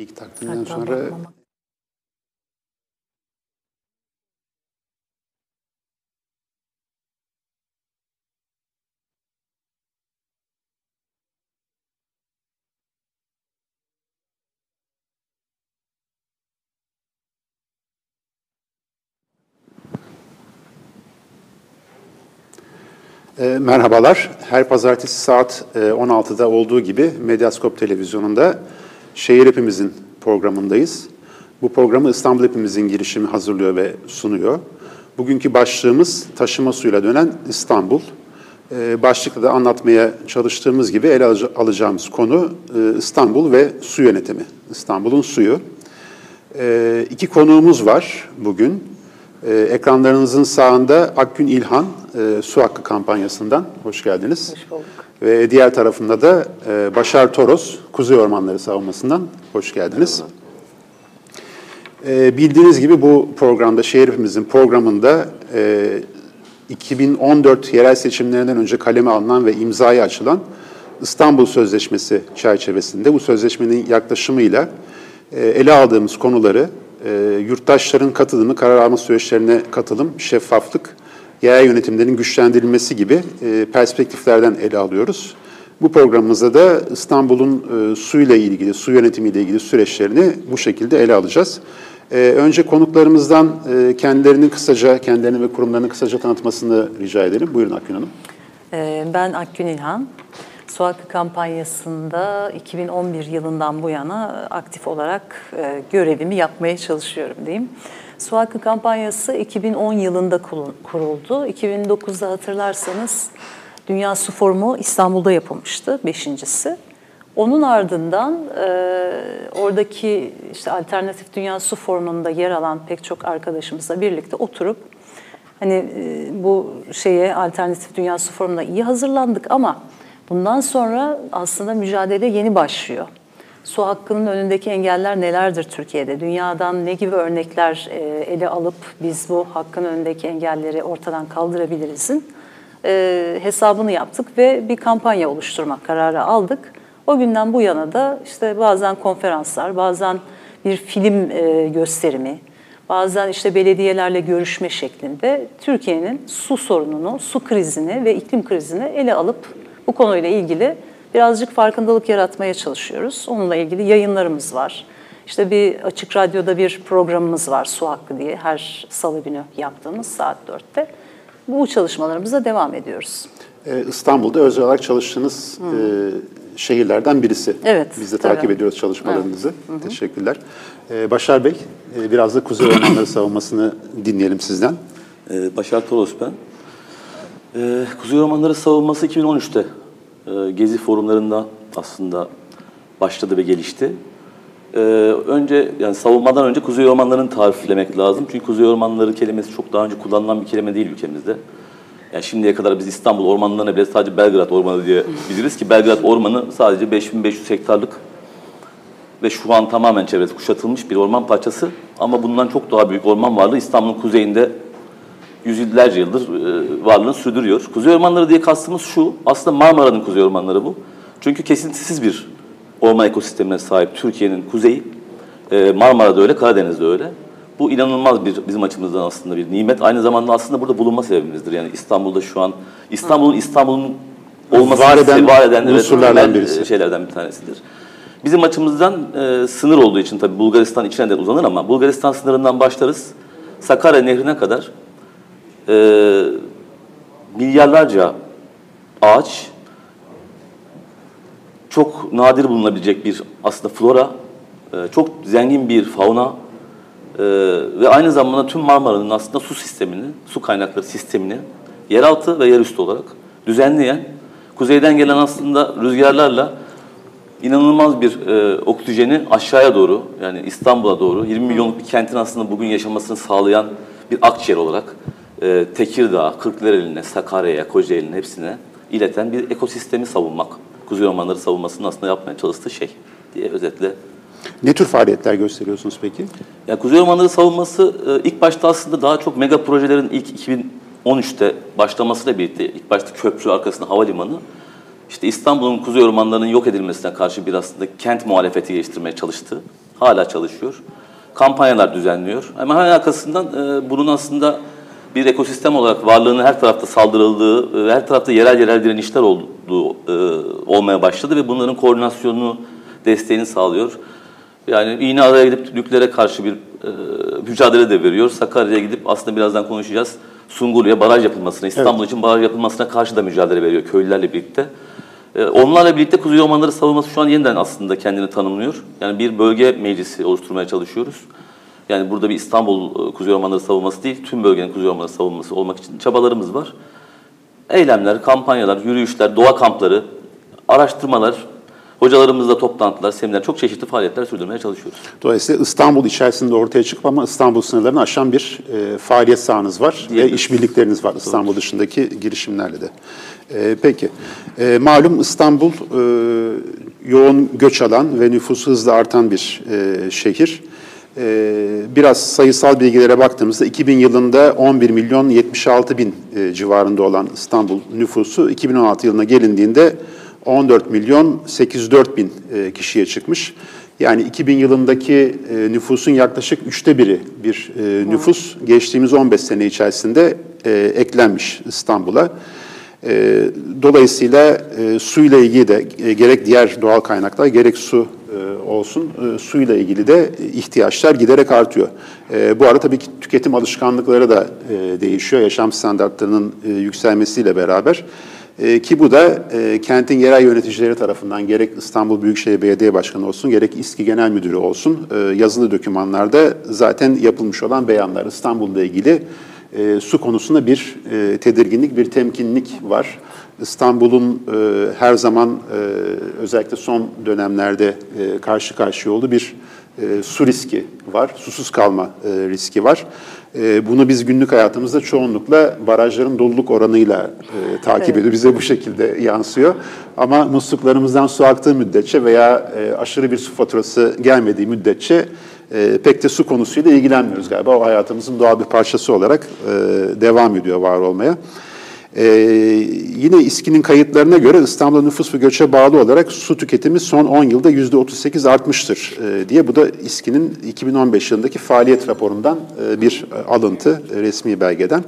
İlk takvimden Hatta sonra bakmamak. E, merhabalar. Her pazartesi saat e, 16'da olduğu gibi Medyaskop Televizyonu'nda Şehir Hepimizin programındayız. Bu programı İstanbul Hepimizin girişimi hazırlıyor ve sunuyor. Bugünkü başlığımız taşıma suyla dönen İstanbul. E, başlıkta da anlatmaya çalıştığımız gibi ele alacağımız konu e, İstanbul ve su yönetimi. İstanbul'un suyu. E, iki konuğumuz var bugün. E, ekranlarınızın sağında Akgün İlhan, e, Su Hakkı kampanyasından. Hoş geldiniz. Hoş bulduk. Ve diğer tarafında da e, Başar Toros, Kuzey Ormanları Savunması'ndan. Hoş geldiniz. E, bildiğiniz gibi bu programda, Şehrimizin programında e, 2014 yerel seçimlerinden önce kaleme alınan ve imzaya açılan İstanbul Sözleşmesi çerçevesinde bu sözleşmenin yaklaşımıyla e, ele aldığımız konuları e, yurttaşların katılımı, karar alma süreçlerine katılım, şeffaflık, yerel yönetimlerin güçlendirilmesi gibi e, perspektiflerden ele alıyoruz. Bu programımızda da İstanbul'un e, suyla ilgili, su yönetimiyle ilgili süreçlerini bu şekilde ele alacağız. E, önce konuklarımızdan e, kendilerini kısaca, kendilerini ve kurumlarını kısaca tanıtmasını rica edelim. Buyurun Akgün Hanım. E, ben Akgün İlhan. Su Hakkı kampanyasında 2011 yılından bu yana aktif olarak görevimi yapmaya çalışıyorum diyeyim. Su Hakkı kampanyası 2010 yılında kuruldu. 2009'da hatırlarsanız Dünya Su Forumu İstanbul'da yapılmıştı, beşincisi. Onun ardından e, oradaki işte Alternatif Dünya Su Forumu'nda yer alan pek çok arkadaşımızla birlikte oturup hani e, bu şeye Alternatif Dünya Su Forumu'na iyi hazırlandık ama bundan sonra aslında mücadele yeni başlıyor. Su hakkının önündeki engeller nelerdir Türkiye'de? Dünyadan ne gibi örnekler e, ele alıp biz bu hakkın önündeki engelleri ortadan kaldırabilirizin e, hesabını yaptık ve bir kampanya oluşturmak kararı aldık. O günden bu yana da işte bazen konferanslar, bazen bir film e, gösterimi, bazen işte belediyelerle görüşme şeklinde Türkiye'nin su sorununu, su krizini ve iklim krizini ele alıp bu konuyla ilgili birazcık farkındalık yaratmaya çalışıyoruz. Onunla ilgili yayınlarımız var. İşte bir açık radyoda bir programımız var Su Hakkı diye her salı günü yaptığımız saat 4'te. Bu çalışmalarımıza devam ediyoruz. Ee, İstanbul'da özel olarak çalıştığınız hmm. e, şehirlerden birisi. Evet. Biz de tabii. takip ediyoruz çalışmalarınızı. Evet. Teşekkürler. Ee, Başar Bey, e, biraz da Kuzey Ormanları savunmasını dinleyelim sizden. Ee, Başar Toros ben. Ee, Kuzey Ormanları savunması 2013'te e, Gezi forumlarında aslında başladı ve gelişti. Ee, önce yani savunmadan önce Kuzey Ormanları'nı tariflemek lazım. Çünkü Kuzey Ormanları kelimesi çok daha önce kullanılan bir kelime değil ülkemizde. Yani şimdiye kadar biz İstanbul ormanlarına bile sadece Belgrad Ormanı diye biliriz ki Belgrad Ormanı sadece 5500 hektarlık ve şu an tamamen çevresi kuşatılmış bir orman parçası. Ama bundan çok daha büyük orman varlığı İstanbul'un kuzeyinde yüzyıllarca yıldır e, varlığını sürdürüyor. Kuzey ormanları diye kastımız şu, aslında Marmara'nın kuzey ormanları bu. Çünkü kesintisiz bir orman ekosistemine sahip Türkiye'nin kuzeyi. E, Marmara'da öyle, Karadeniz'de öyle. Bu inanılmaz bir bizim açımızdan aslında bir nimet. Aynı zamanda aslında burada bulunma sebebimizdir. Yani İstanbul'da şu an İstanbul'un İstanbul'un olması var eden, var eden unsurlardan birisi. şeylerden bir tanesidir. Bizim açımızdan e, sınır olduğu için tabii Bulgaristan içine de uzanır ama Bulgaristan sınırından başlarız. Sakarya Nehri'ne kadar e, milyarlarca ağaç, çok nadir bulunabilecek bir aslında flora, e, çok zengin bir fauna e, ve aynı zamanda tüm Marmara'nın aslında su sistemini, su kaynakları sistemini yeraltı ve yerüstü olarak düzenleyen, kuzeyden gelen aslında rüzgarlarla inanılmaz bir e, oksijeni aşağıya doğru yani İstanbul'a doğru 20 milyonluk bir kentin aslında bugün yaşamasını sağlayan bir akciğer olarak e, Tekirdağ, Kırklareli'ne, Sakarya'ya, Kocaeli'nin hepsine ileten bir ekosistemi savunmak. Kuzey ormanları savunmasının aslında yapmaya çalıştığı şey diye özetle. Ne tür faaliyetler gösteriyorsunuz peki? Ya Kuzey ormanları savunması e, ilk başta aslında daha çok mega projelerin ilk 2013'te başlamasıyla birlikte ilk başta köprü arkasında havalimanı işte İstanbul'un kuzey ormanlarının yok edilmesine karşı bir aslında kent muhalefeti geliştirmeye çalıştı. Hala çalışıyor. Kampanyalar düzenliyor. Ama hemen arkasından e, bunun aslında bir ekosistem olarak varlığının her tarafta saldırıldığı ve her tarafta yerel yerel direnişler olduğu e, olmaya başladı ve bunların koordinasyonunu, desteğini sağlıyor. Yani iğne araya gidip Türklere karşı bir e, mücadele de veriyor. Sakarya'ya gidip aslında birazdan konuşacağız. Sungurlu'ya baraj yapılmasına, İstanbul için baraj yapılmasına karşı da mücadele veriyor köylülerle birlikte. E, onlarla birlikte Kuzey Ormanları savunması şu an yeniden aslında kendini tanımlıyor. Yani bir bölge meclisi oluşturmaya çalışıyoruz. Yani burada bir İstanbul e, Kuzey Ormanları savunması değil, tüm bölgenin Kuzey Ormanları savunması olmak için çabalarımız var. Eylemler, kampanyalar, yürüyüşler, doğa kampları, araştırmalar, hocalarımızla toplantılar, seminer, çok çeşitli faaliyetler sürdürmeye çalışıyoruz. Dolayısıyla İstanbul içerisinde ortaya çıkıp ama İstanbul sınırlarını aşan bir e, faaliyet sahanız var ve işbirlikleriniz var İstanbul dışındaki girişimlerle de. E, peki, e, malum İstanbul e, yoğun göç alan ve nüfusu hızla artan bir e, şehir. E, biraz sayısal bilgilere baktığımızda 2000 yılında 11 milyon 76 bin e, civarında olan İstanbul nüfusu 2016 yılına gelindiğinde 14 milyon 804 bin e, kişiye çıkmış. Yani 2000 yılındaki e, nüfusun yaklaşık üçte biri bir nüfus geçtiğimiz 15 sene içerisinde eklenmiş İstanbul'a. Dolayısıyla suyla ilgili de gerek diğer doğal kaynaklar gerek su olsun suyla ilgili de ihtiyaçlar giderek artıyor. Bu arada tabii ki tüketim alışkanlıkları da değişiyor yaşam standartlarının yükselmesiyle beraber. E, ki bu da e, kentin yerel yöneticileri tarafından gerek İstanbul Büyükşehir Belediye Başkanı olsun gerek İSKİ Genel Müdürü olsun e, yazılı dokümanlarda zaten yapılmış olan beyanlar İstanbul'la ilgili e, su konusunda bir e, tedirginlik, bir temkinlik var. İstanbul'un e, her zaman e, özellikle son dönemlerde e, karşı karşıya olduğu bir e, su riski var, susuz kalma e, riski var. E, bunu biz günlük hayatımızda çoğunlukla barajların doluluk oranıyla e, takip evet. ediyor. Bize bu şekilde yansıyor. Ama musluklarımızdan su aktığı müddetçe veya e, aşırı bir su faturası gelmediği müddetçe e, pek de su konusuyla ilgilenmiyoruz galiba. O hayatımızın doğal bir parçası olarak e, devam ediyor var olmaya. Ee, yine İSKİ'nin kayıtlarına göre İstanbul'da nüfus ve göçe bağlı olarak su tüketimi son 10 yılda %38 artmıştır e, diye. Bu da İSKİ'nin 2015 yılındaki faaliyet raporundan e, bir alıntı e, resmi belgeden.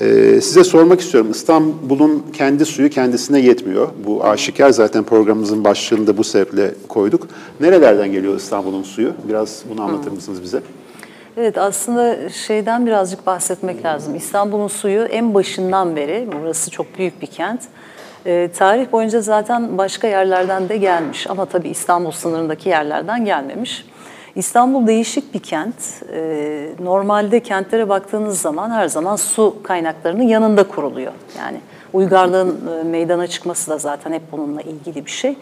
E, size sormak istiyorum. İstanbul'un kendi suyu kendisine yetmiyor. Bu aşikar zaten programımızın başlığında bu sebeple koyduk. Nerelerden geliyor İstanbul'un suyu? Biraz bunu anlatır mısınız bize? Evet aslında şeyden birazcık bahsetmek lazım. İstanbul'un suyu en başından beri, burası çok büyük bir kent. E, tarih boyunca zaten başka yerlerden de gelmiş ama tabii İstanbul sınırındaki yerlerden gelmemiş. İstanbul değişik bir kent. E, normalde kentlere baktığınız zaman her zaman su kaynaklarının yanında kuruluyor. Yani uygarlığın e, meydana çıkması da zaten hep bununla ilgili bir şey.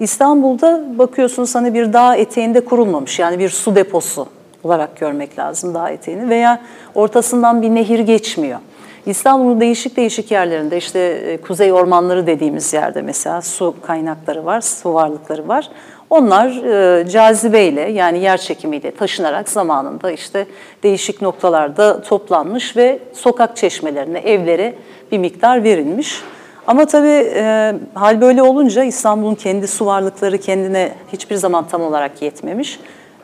İstanbul'da bakıyorsunuz hani bir dağ eteğinde kurulmamış yani bir su deposu olarak görmek lazım dağ eteğini veya ortasından bir nehir geçmiyor. İstanbul'un değişik değişik yerlerinde işte e, kuzey ormanları dediğimiz yerde mesela su kaynakları var, su varlıkları var. Onlar e, cazibeyle yani yer çekimiyle taşınarak zamanında işte değişik noktalarda toplanmış ve sokak çeşmelerine, evlere bir miktar verilmiş. Ama tabii e, hal böyle olunca İstanbul'un kendi su varlıkları kendine hiçbir zaman tam olarak yetmemiş.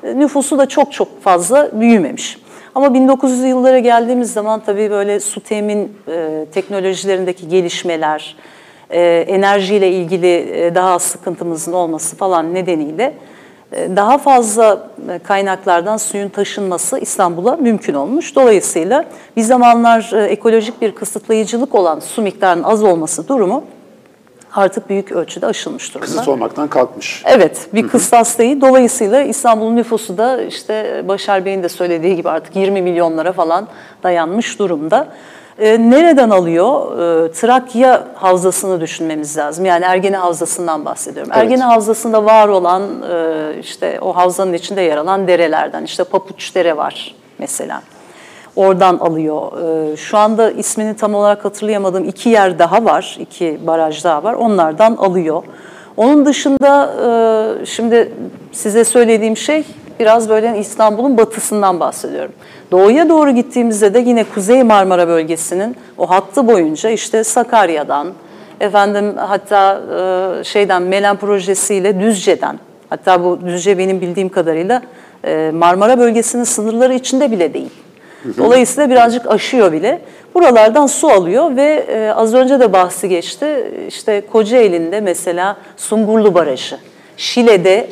E, nüfusu da çok çok fazla büyümemiş. Ama 1900'lü yıllara geldiğimiz zaman tabii böyle su temin e, teknolojilerindeki gelişmeler, e, enerjiyle ilgili e, daha az sıkıntımızın olması falan nedeniyle e, daha fazla e, kaynaklardan suyun taşınması İstanbul'a mümkün olmuş. Dolayısıyla bir zamanlar e, ekolojik bir kısıtlayıcılık olan su miktarının az olması durumu artık büyük ölçüde aşılmış durumda. Kısıt olmaktan kalkmış. Evet, bir kıstas değil. Dolayısıyla İstanbul'un nüfusu da işte Başar Bey'in de söylediği gibi artık 20 milyonlara falan dayanmış durumda. Ee, nereden alıyor? Ee, Trakya Havzası'nı düşünmemiz lazım. Yani Ergene Havzası'ndan bahsediyorum. Evet. Ergene Havzası'nda var olan e, işte o havzanın içinde yer alan derelerden işte Papuç Dere var mesela oradan alıyor. Ee, şu anda ismini tam olarak hatırlayamadığım iki yer daha var, iki baraj daha var. Onlardan alıyor. Onun dışında e, şimdi size söylediğim şey biraz böyle İstanbul'un batısından bahsediyorum. Doğuya doğru gittiğimizde de yine Kuzey Marmara bölgesinin o hattı boyunca işte Sakarya'dan, Efendim hatta e, şeyden Melen projesiyle Düzce'den hatta bu Düzce benim bildiğim kadarıyla e, Marmara bölgesinin sınırları içinde bile değil. Dolayısıyla birazcık aşıyor bile. Buralardan su alıyor ve e, az önce de bahsi geçti. İşte Kocaeli'nde mesela Sungurlu Barajı, Şile'de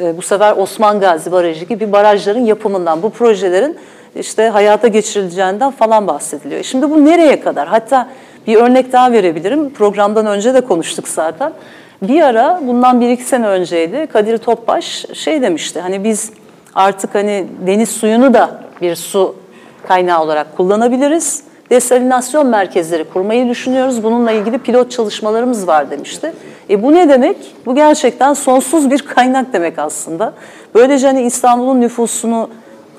e, bu sefer Osman Gazi Barajı gibi barajların yapımından, bu projelerin işte hayata geçirileceğinden falan bahsediliyor. Şimdi bu nereye kadar? Hatta bir örnek daha verebilirim. Programdan önce de konuştuk zaten. Bir ara bundan bir iki sene önceydi Kadir Topbaş şey demişti hani biz artık hani deniz suyunu da bir su kaynağı olarak kullanabiliriz. Desalinasyon merkezleri kurmayı düşünüyoruz. Bununla ilgili pilot çalışmalarımız var demişti. E bu ne demek? Bu gerçekten sonsuz bir kaynak demek aslında. Böylece hani İstanbul'un nüfusunu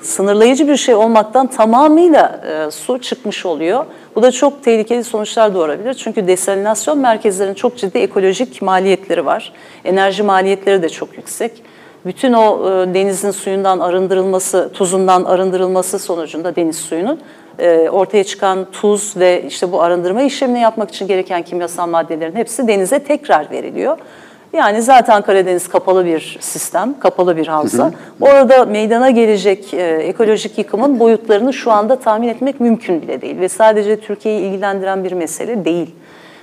sınırlayıcı bir şey olmaktan tamamıyla e, su çıkmış oluyor. Bu da çok tehlikeli sonuçlar doğurabilir. Çünkü desalinasyon merkezlerinin çok ciddi ekolojik maliyetleri var. Enerji maliyetleri de çok yüksek. Bütün o e, denizin suyundan arındırılması, tuzundan arındırılması sonucunda deniz suyunun e, ortaya çıkan tuz ve işte bu arındırma işlemini yapmak için gereken kimyasal maddelerin hepsi denize tekrar veriliyor. Yani zaten Karadeniz kapalı bir sistem, kapalı bir havza. Orada meydana gelecek e, ekolojik yıkımın boyutlarını şu anda tahmin etmek mümkün bile değil. Ve sadece Türkiye'yi ilgilendiren bir mesele değil.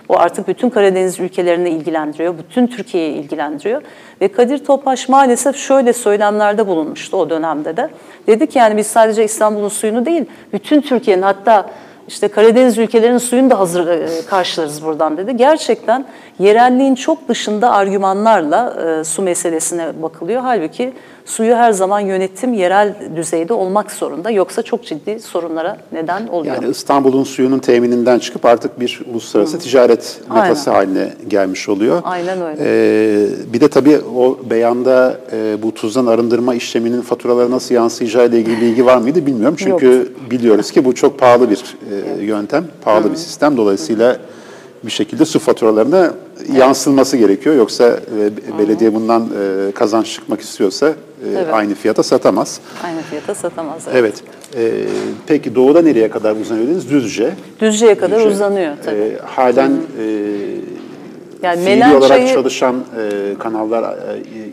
Bu artık bütün Karadeniz ülkelerini ilgilendiriyor, bütün Türkiye'yi ilgilendiriyor. Ve Kadir Topbaş maalesef şöyle söylemlerde bulunmuştu o dönemde de. Dedi ki yani biz sadece İstanbul'un suyunu değil, bütün Türkiye'nin hatta işte Karadeniz ülkelerinin suyunu da hazır e, karşılarız buradan dedi. Gerçekten yerelliğin çok dışında argümanlarla e, su meselesine bakılıyor. Halbuki suyu her zaman yönetim yerel düzeyde olmak zorunda. Yoksa çok ciddi sorunlara neden oluyor. Yani İstanbul'un suyunun temininden çıkıp artık bir uluslararası ticaret metası haline gelmiş oluyor. Aynen öyle. Ee, bir de tabii o beyanda e, bu tuzdan arındırma işleminin faturalara nasıl yansıyacağı ile ilgili bilgi var mıydı bilmiyorum. Çünkü biliyoruz ki bu çok pahalı bir e, yöntem, pahalı bir sistem. Dolayısıyla bir şekilde su faturalarına yansılması gerekiyor. Yoksa e, belediye bundan e, kazanç çıkmak istiyorsa e, Evet. aynı fiyata satamaz. Aynı fiyata satamaz. Evet. Ee, peki doğuda nereye kadar uzanıyor dediniz? Düzce. Düzce'ye kadar Düzce. uzanıyor tabii. Ee, halen e, yani fiili olarak çalışan e, kanallar, e,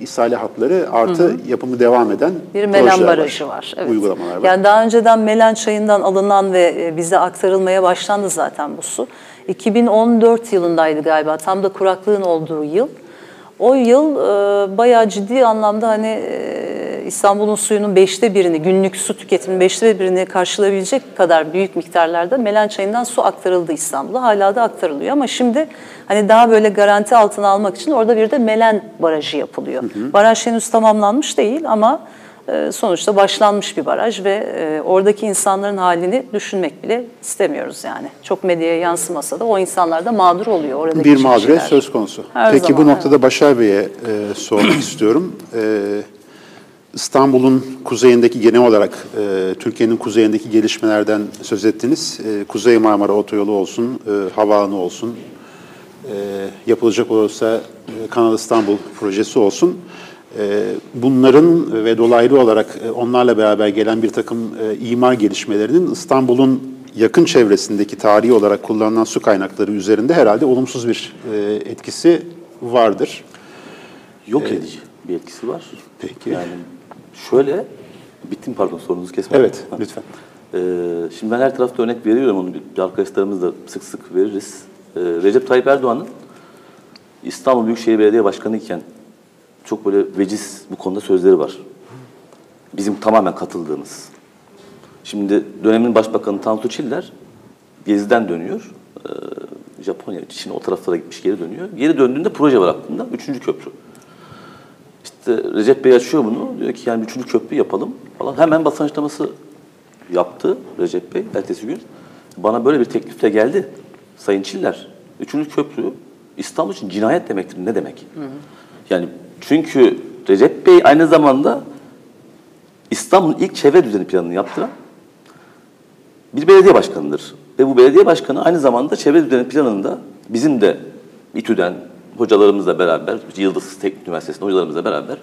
ishale hatları artı yapımı devam eden bir Melen projeler Barajı var. Evet. Uygulamalar var. Yani daha önceden Melen Çayı'ndan alınan ve e, bize aktarılmaya başlandı zaten bu su. 2014 yılındaydı galiba tam da kuraklığın olduğu yıl. O yıl e, bayağı ciddi anlamda hani e, İstanbul'un suyunun beşte birini, günlük su tüketiminin beşte birini karşılayabilecek kadar büyük miktarlarda Melen Çayı'ndan su aktarıldı İstanbul'a. Hala da aktarılıyor ama şimdi hani daha böyle garanti altına almak için orada bir de Melen Barajı yapılıyor. Baraj henüz tamamlanmış değil ama sonuçta başlanmış bir baraj ve e, oradaki insanların halini düşünmek bile istemiyoruz yani. Çok medyaya yansımasa da o insanlar da mağdur oluyor oradaki bir mağduriyet çiftçiler. söz konusu. Her Peki zaman, bu noktada Başar Bey'e e, sormak istiyorum. E, İstanbul'un kuzeyindeki genel olarak e, Türkiye'nin kuzeyindeki gelişmelerden söz ettiniz. E, Kuzey Marmara Otoyolu olsun, e, havaalanı olsun, e, yapılacak olursa e, Kanal İstanbul projesi olsun. E, bunların ve dolaylı olarak e, onlarla beraber gelen bir takım e, imar gelişmelerinin İstanbul'un yakın çevresindeki tarihi olarak kullanılan su kaynakları üzerinde herhalde olumsuz bir e, etkisi vardır. Yok edici bir etkisi var. Peki. Yani şöyle, bittim pardon sorunuzu kesmedim. Evet, Ha. lütfen. Ee, şimdi ben her tarafta örnek veriyorum onu bir arkadaşlarımız da sık sık veririz. Ee, Recep Tayyip Erdoğan'ın İstanbul Büyükşehir Belediye Başkanı iken çok böyle veciz bu konuda sözleri var. Bizim tamamen katıldığımız. Şimdi dönemin Başbakanı Tansu Çiller geziden dönüyor. Ee, Japonya, Çin o taraflara gitmiş geri dönüyor. Geri döndüğünde proje var aklında. Üçüncü köprü. İşte Recep Bey açıyor bunu. Diyor ki yani üçüncü köprü yapalım falan. Hemen basın açıklaması yaptı Recep Bey ertesi gün. Bana böyle bir teklifle geldi. Sayın Çiller, üçüncü köprü İstanbul için cinayet demektir. Ne demek? Yani çünkü Recep Bey aynı zamanda İstanbul'un ilk çevre düzeni planını yaptıran bir belediye başkanıdır. Ve bu belediye başkanı aynı zamanda çevre düzeni planında bizim de İTÜ'den hocalarımızla beraber, Yıldız Teknik Üniversitesi'nde hocalarımızla beraber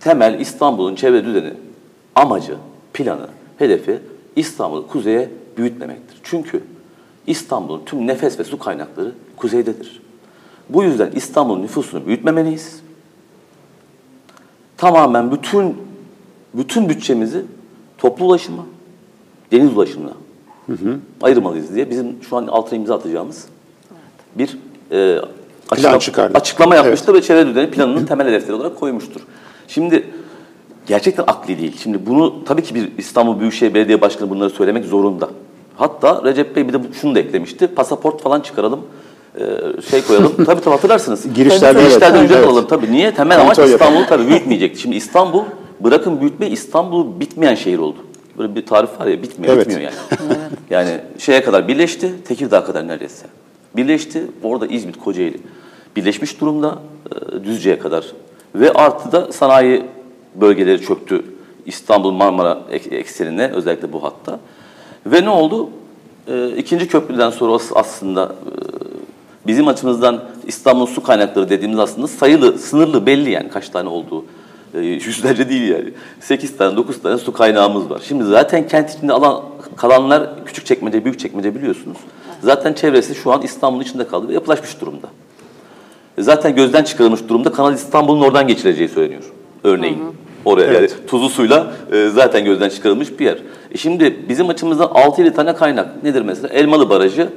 temel İstanbul'un çevre düzeni amacı, planı, hedefi İstanbul'u kuzeye büyütmemektir. Çünkü İstanbul'un tüm nefes ve su kaynakları kuzeydedir. Bu yüzden İstanbul'un nüfusunu büyütmemeliyiz. Tamamen bütün bütün bütçemizi toplu ulaşıma, deniz ulaşımına ayırmalıyız diye bizim şu an altına imza atacağımız bir e, açıklama, çıkardı. açıklama yapmıştır ve çevre düzeni planının temel hedefleri olarak koymuştur. Şimdi gerçekten akli değil. Şimdi bunu tabii ki bir İstanbul Büyükşehir Belediye Başkanı bunları söylemek zorunda. Hatta Recep Bey bir de şunu da eklemişti. Pasaport falan çıkaralım. E, şey koyalım. tabii tabii hatırlarsınız. Girişlerde evet. Girişlerden ücret Evet. alalım. Tabii niye? Temel amaç. İstanbul'u tabii büyütmeyecekti. Şimdi İstanbul bırakın büyütme İstanbul bitmeyen şehir oldu. Böyle bir tarif var ya bitmiyor, Evet. bitmiyor yani. yani şeye kadar birleşti, Tekirdağ kadar neredeyse. Birleşti, orada İzmit, Kocaeli birleşmiş durumda e, Düzce'ye kadar. Ve artı da sanayi bölgeleri çöktü İstanbul Marmara ek- eksenine özellikle bu hatta. Ve ne oldu? E, ikinci köprüden sonra as- aslında e, bizim açımızdan İstanbul su kaynakları dediğimiz aslında sayılı, sınırlı belli yani kaç tane olduğu. E, yüzlerce değil yani. 8 tane, 9 tane su kaynağımız var. Şimdi zaten kent içinde alan kalanlar küçük çekmece, büyük çekmece biliyorsunuz. Zaten çevresi şu an İstanbul'un içinde kaldı ve yapılaşmış durumda. E, Zaten gözden çıkarılmış durumda Kanal İstanbul'un oradan geçileceği söyleniyor. Örneğin. Oraya Evet. yani tuzlu suyla e, zaten gözden çıkarılmış bir yer. E şimdi bizim açımızdan 6-7 tane kaynak. Nedir mesela? Elmalı Barajı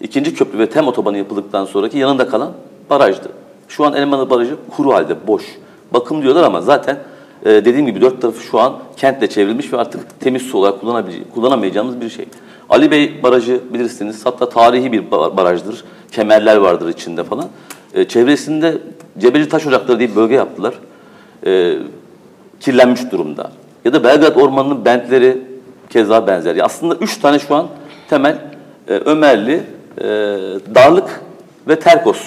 ikinci köprü ve TEM otobanı yapıldıktan sonraki yanında kalan barajdı. Şu an Elmalı Barajı kuru halde, boş. Bakım diyorlar ama zaten e, dediğim gibi dört tarafı şu an kentle çevrilmiş ve artık temiz su olarak kullanamayacağımız bir şey. Ali Bey Barajı bilirsiniz hatta tarihi bir ba- barajdır. Kemerler vardır içinde falan. E, çevresinde Cebeci Taş Ocakları diye bir bölge yaptılar. E, kirlenmiş durumda. Ya da Belgrad Ormanı'nın bentleri keza benzer. Ya aslında üç tane şu an temel e, Ömerli, e, Darlık ve Terkos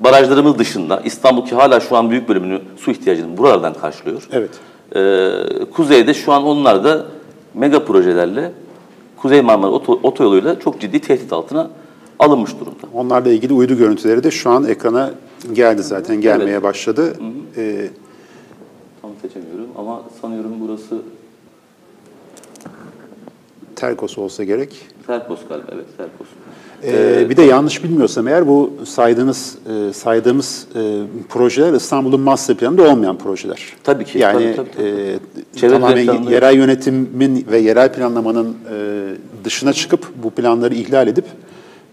barajlarımız dışında İstanbul ki hala şu an büyük bölümünü su ihtiyacını buralardan karşılıyor. Evet. E, kuzeyde şu an onlar da mega projelerle Kuzey Marmara oto, otoyoluyla çok ciddi tehdit altına alınmış durumda. Onlarla ilgili uydu görüntüleri de şu an ekrana geldi zaten, gelmeye başladı. Ee, Tam seçemiyorum ama sanıyorum burası Terkos olsa gerek. Terkos galiba. Evet Terkos. Ee, bir de yanlış bilmiyorsam eğer bu saydığınız e, saydığımız e, projeler İstanbul'un master planında olmayan projeler. Tabii ki, Yani tabii, tabii, tabii. e, tamamen planları- yerel yönetimin ve yerel planlamanın e, dışına çıkıp bu planları ihlal edip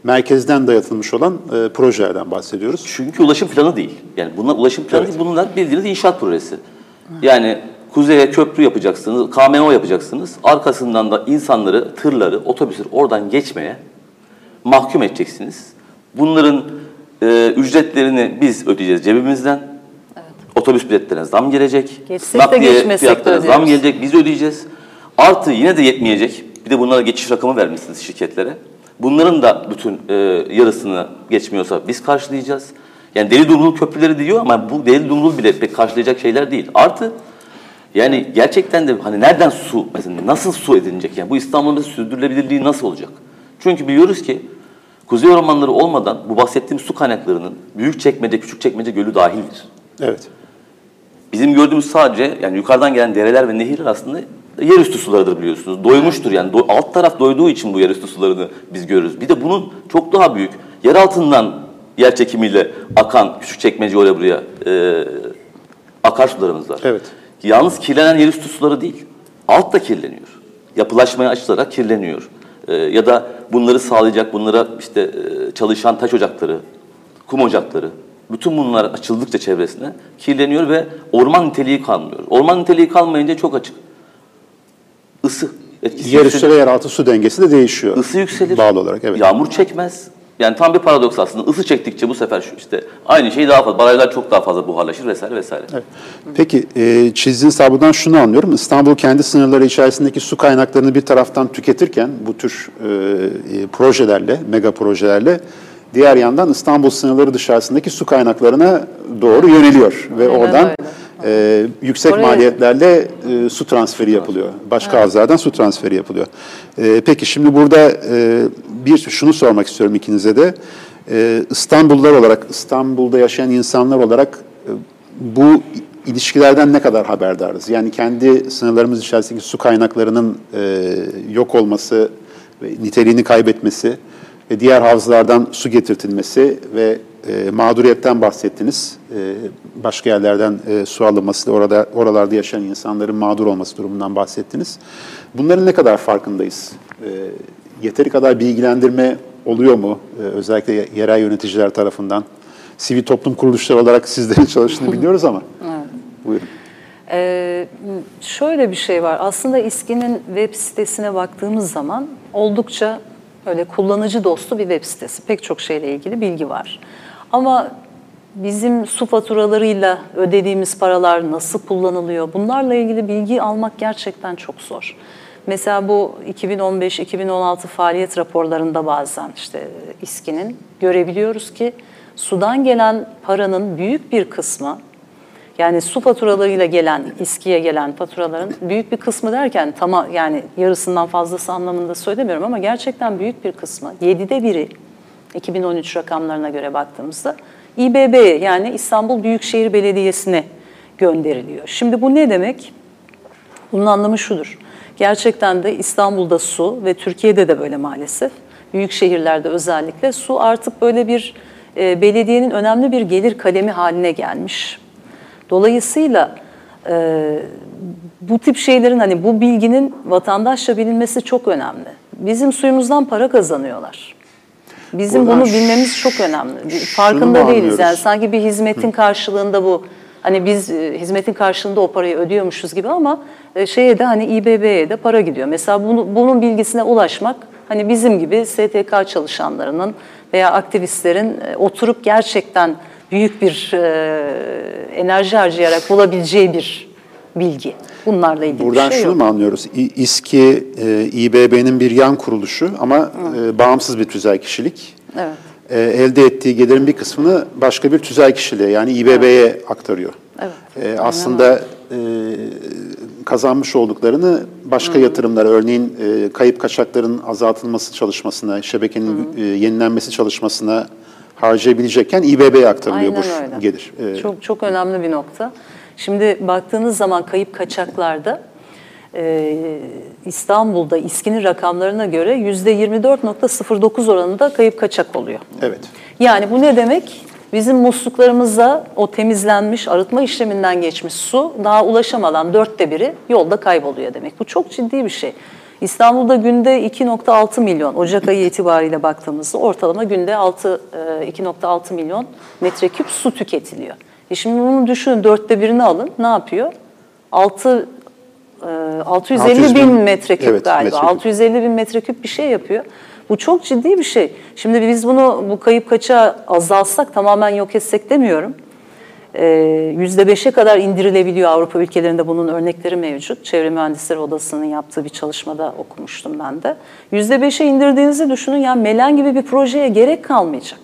merkezden dayatılmış olan e, projelerden bahsediyoruz. Çünkü ulaşım planı değil. Yani bunlar ulaşım planı değil, bunlar bildiğiniz inşaat projesi. Yani kuzeye köprü yapacaksınız, KMO yapacaksınız. Arkasından da insanları, tırları, otobüsleri oradan geçmeye mahkum edeceksiniz. Bunların e, ücretlerini biz ödeyeceğiz cebimizden. Otobüs biletlerine zam gelecek. Geçsek nakliye fiyatlarına zam ödüyoruz. gelecek, biz ödeyeceğiz. Artı yine de yetmeyecek. Bir de bunlara geçiş rakamı vermişsiniz şirketlere. Bunların da bütün e, yarısını geçmiyorsa biz karşılayacağız. Yani deli dumrul köprüleri diyor ama bu deli dumrul bile pek karşılayacak şeyler değil. Artı yani gerçekten de hani nereden su mesela nasıl su edinilecek? Yani bu İstanbul'un sürdürülebilirliği nasıl olacak? Çünkü biliyoruz ki kuzey ormanları olmadan bu bahsettiğim su kaynaklarının büyük çekmece, küçük çekmece gölü dahildir. Evet. Bizim gördüğümüz sadece yani yukarıdan gelen dereler ve nehirler aslında yerüstü sularıdır biliyorsunuz. Doymuştur yani. Do- alt taraf doyduğu için bu yerüstü sularını biz görürüz. Bir de bunun çok daha büyük yer altından yer çekimiyle akan küçük çekmece oraya buraya e, akarsularımız var. Evet. Yalnız kirlenen yerüstü suları değil. Alt da kirleniyor. Yapılaşmaya açılarak kirleniyor. E, ya da bunları sağlayacak, bunlara işte e, çalışan taş ocakları, kum ocakları, bütün bunlar açıldıkça çevresine kirleniyor ve orman niteliği kalmıyor. Orman niteliği kalmayınca çok açık. Isı etkisi Yer üstü ve yeraltı su dengesi de değişiyor. Isı yükselir. Bağlı olarak evet. Yağmur çekmez. Yani tam bir paradoks aslında. Isı çektikçe bu sefer şu işte aynı şey daha fazla. Barajlar çok daha fazla buharlaşır vesaire vesaire. Evet. Peki e, çizdiğiniz tablodan şunu anlıyorum. İstanbul kendi sınırları içerisindeki su kaynaklarını bir taraftan tüketirken bu tür e, e, projelerle, mega projelerle diğer yandan İstanbul sınırları dışarısındaki su kaynaklarına doğru yöneliyor ve Aynen oradan öyle. E, yüksek Oraya- maliyetlerle e, su transferi yapılıyor. Başka havzalardan su transferi yapılıyor. E, peki şimdi burada e, bir şunu sormak istiyorum ikinize de. E, İstanbullular olarak, İstanbul'da yaşayan insanlar olarak e, bu ilişkilerden ne kadar haberdarız? Yani kendi sınırlarımız içerisindeki su kaynaklarının e, yok olması ve niteliğini kaybetmesi ve diğer havzalardan su getirtilmesi ve e, mağduriyetten bahsettiniz. E, başka yerlerden e, su alınması, orada oralarda yaşayan insanların mağdur olması durumundan bahsettiniz. Bunların ne kadar farkındayız? E, yeteri kadar bilgilendirme oluyor mu? E, özellikle yerel yöneticiler tarafından. Sivil toplum kuruluşları olarak sizlerin çalıştığını biliyoruz ama. Buyurun. Ee, şöyle bir şey var. Aslında İSKİ'nin web sitesine baktığımız zaman oldukça öyle kullanıcı dostu bir web sitesi. Pek çok şeyle ilgili bilgi var. Ama bizim su faturalarıyla ödediğimiz paralar nasıl kullanılıyor? Bunlarla ilgili bilgi almak gerçekten çok zor. Mesela bu 2015-2016 faaliyet raporlarında bazen işte İSKİ'nin görebiliyoruz ki sudan gelen paranın büyük bir kısmı yani su faturalarıyla gelen, İSKİ'ye gelen faturaların büyük bir kısmı derken tamam yani yarısından fazlası anlamında söylemiyorum ama gerçekten büyük bir kısmı, 7'de biri 2013 rakamlarına göre baktığımızda İBB'ye yani İstanbul Büyükşehir Belediyesi'ne gönderiliyor. Şimdi bu ne demek? Bunun anlamı şudur. Gerçekten de İstanbul'da su ve Türkiye'de de böyle maalesef. Büyük şehirlerde özellikle su artık böyle bir e, belediyenin önemli bir gelir kalemi haline gelmiş. Dolayısıyla e, bu tip şeylerin hani bu bilginin vatandaşça bilinmesi çok önemli. Bizim suyumuzdan para kazanıyorlar. Bizim Buradan bunu bilmemiz çok önemli. Farkında değiliz. anlıyoruz? Yani sanki bir hizmetin karşılığında bu hani biz e, hizmetin karşılığında o parayı ödüyormuşuz gibi ama e, şeye de hani İBB'ye de para gidiyor. Mesela bunu, bunun bilgisine ulaşmak hani bizim gibi STK çalışanlarının veya aktivistlerin e, oturup gerçekten büyük bir e, enerji harcayarak bulabileceği bir bilgi. Bunlarla ilgili Buradan bir şey şunu yok. mu anlıyoruz? İSKİ, e, İBB'nin bir yan kuruluşu ama e, bağımsız bir tüzel kişilik. Evet. E, elde ettiği gelirin bir kısmını başka bir tüzel kişiliğe yani İBB'ye aktarıyor. Evet, E, aslında e, kazanmış olduklarını başka yatırımlar, örneğin e, kayıp kaçakların azaltılması çalışmasına, şebekenin e, yenilenmesi çalışmasına harcayabilecekken İBB'ye aktarılıyor Aynen bu öyle. gelir. E, Çok çok önemli bir nokta. Şimdi baktığınız zaman kayıp kaçaklarda e, İstanbul'da İSKİ'nin rakamlarına göre %24.09 oranında kayıp kaçak oluyor. evet. Yani bu ne demek? Bizim musluklarımıza o temizlenmiş, arıtma işleminden geçmiş su daha ulaşamadan dörtte biri yolda kayboluyor demek. Bu çok ciddi bir şey. İstanbul'da günde 2.6 milyon, Ocak ayı itibariyle baktığımızda ortalama günde 6, e, 2.6 milyon metreküp su tüketiliyor. E şimdi bunu düşünün, dörtte birini alın, ne yapıyor? 6, e, 650 600 bin bin, metreküp evet, galiba. metreküp. 650 bin metreküp bir şey yapıyor. Bu çok ciddi bir şey. Şimdi biz bunu bu kayıp kaça azaltsak tamamen yok etsek demiyorum. Ee, Yüzde beşe kadar indirilebiliyor Avrupa ülkelerinde bunun örnekleri mevcut. Çevre Mühendisleri Odası'nın yaptığı bir çalışmada okumuştum ben de. Yüzde beşe indirdiğinizi düşünün yani Melen gibi bir projeye gerek kalmayacak.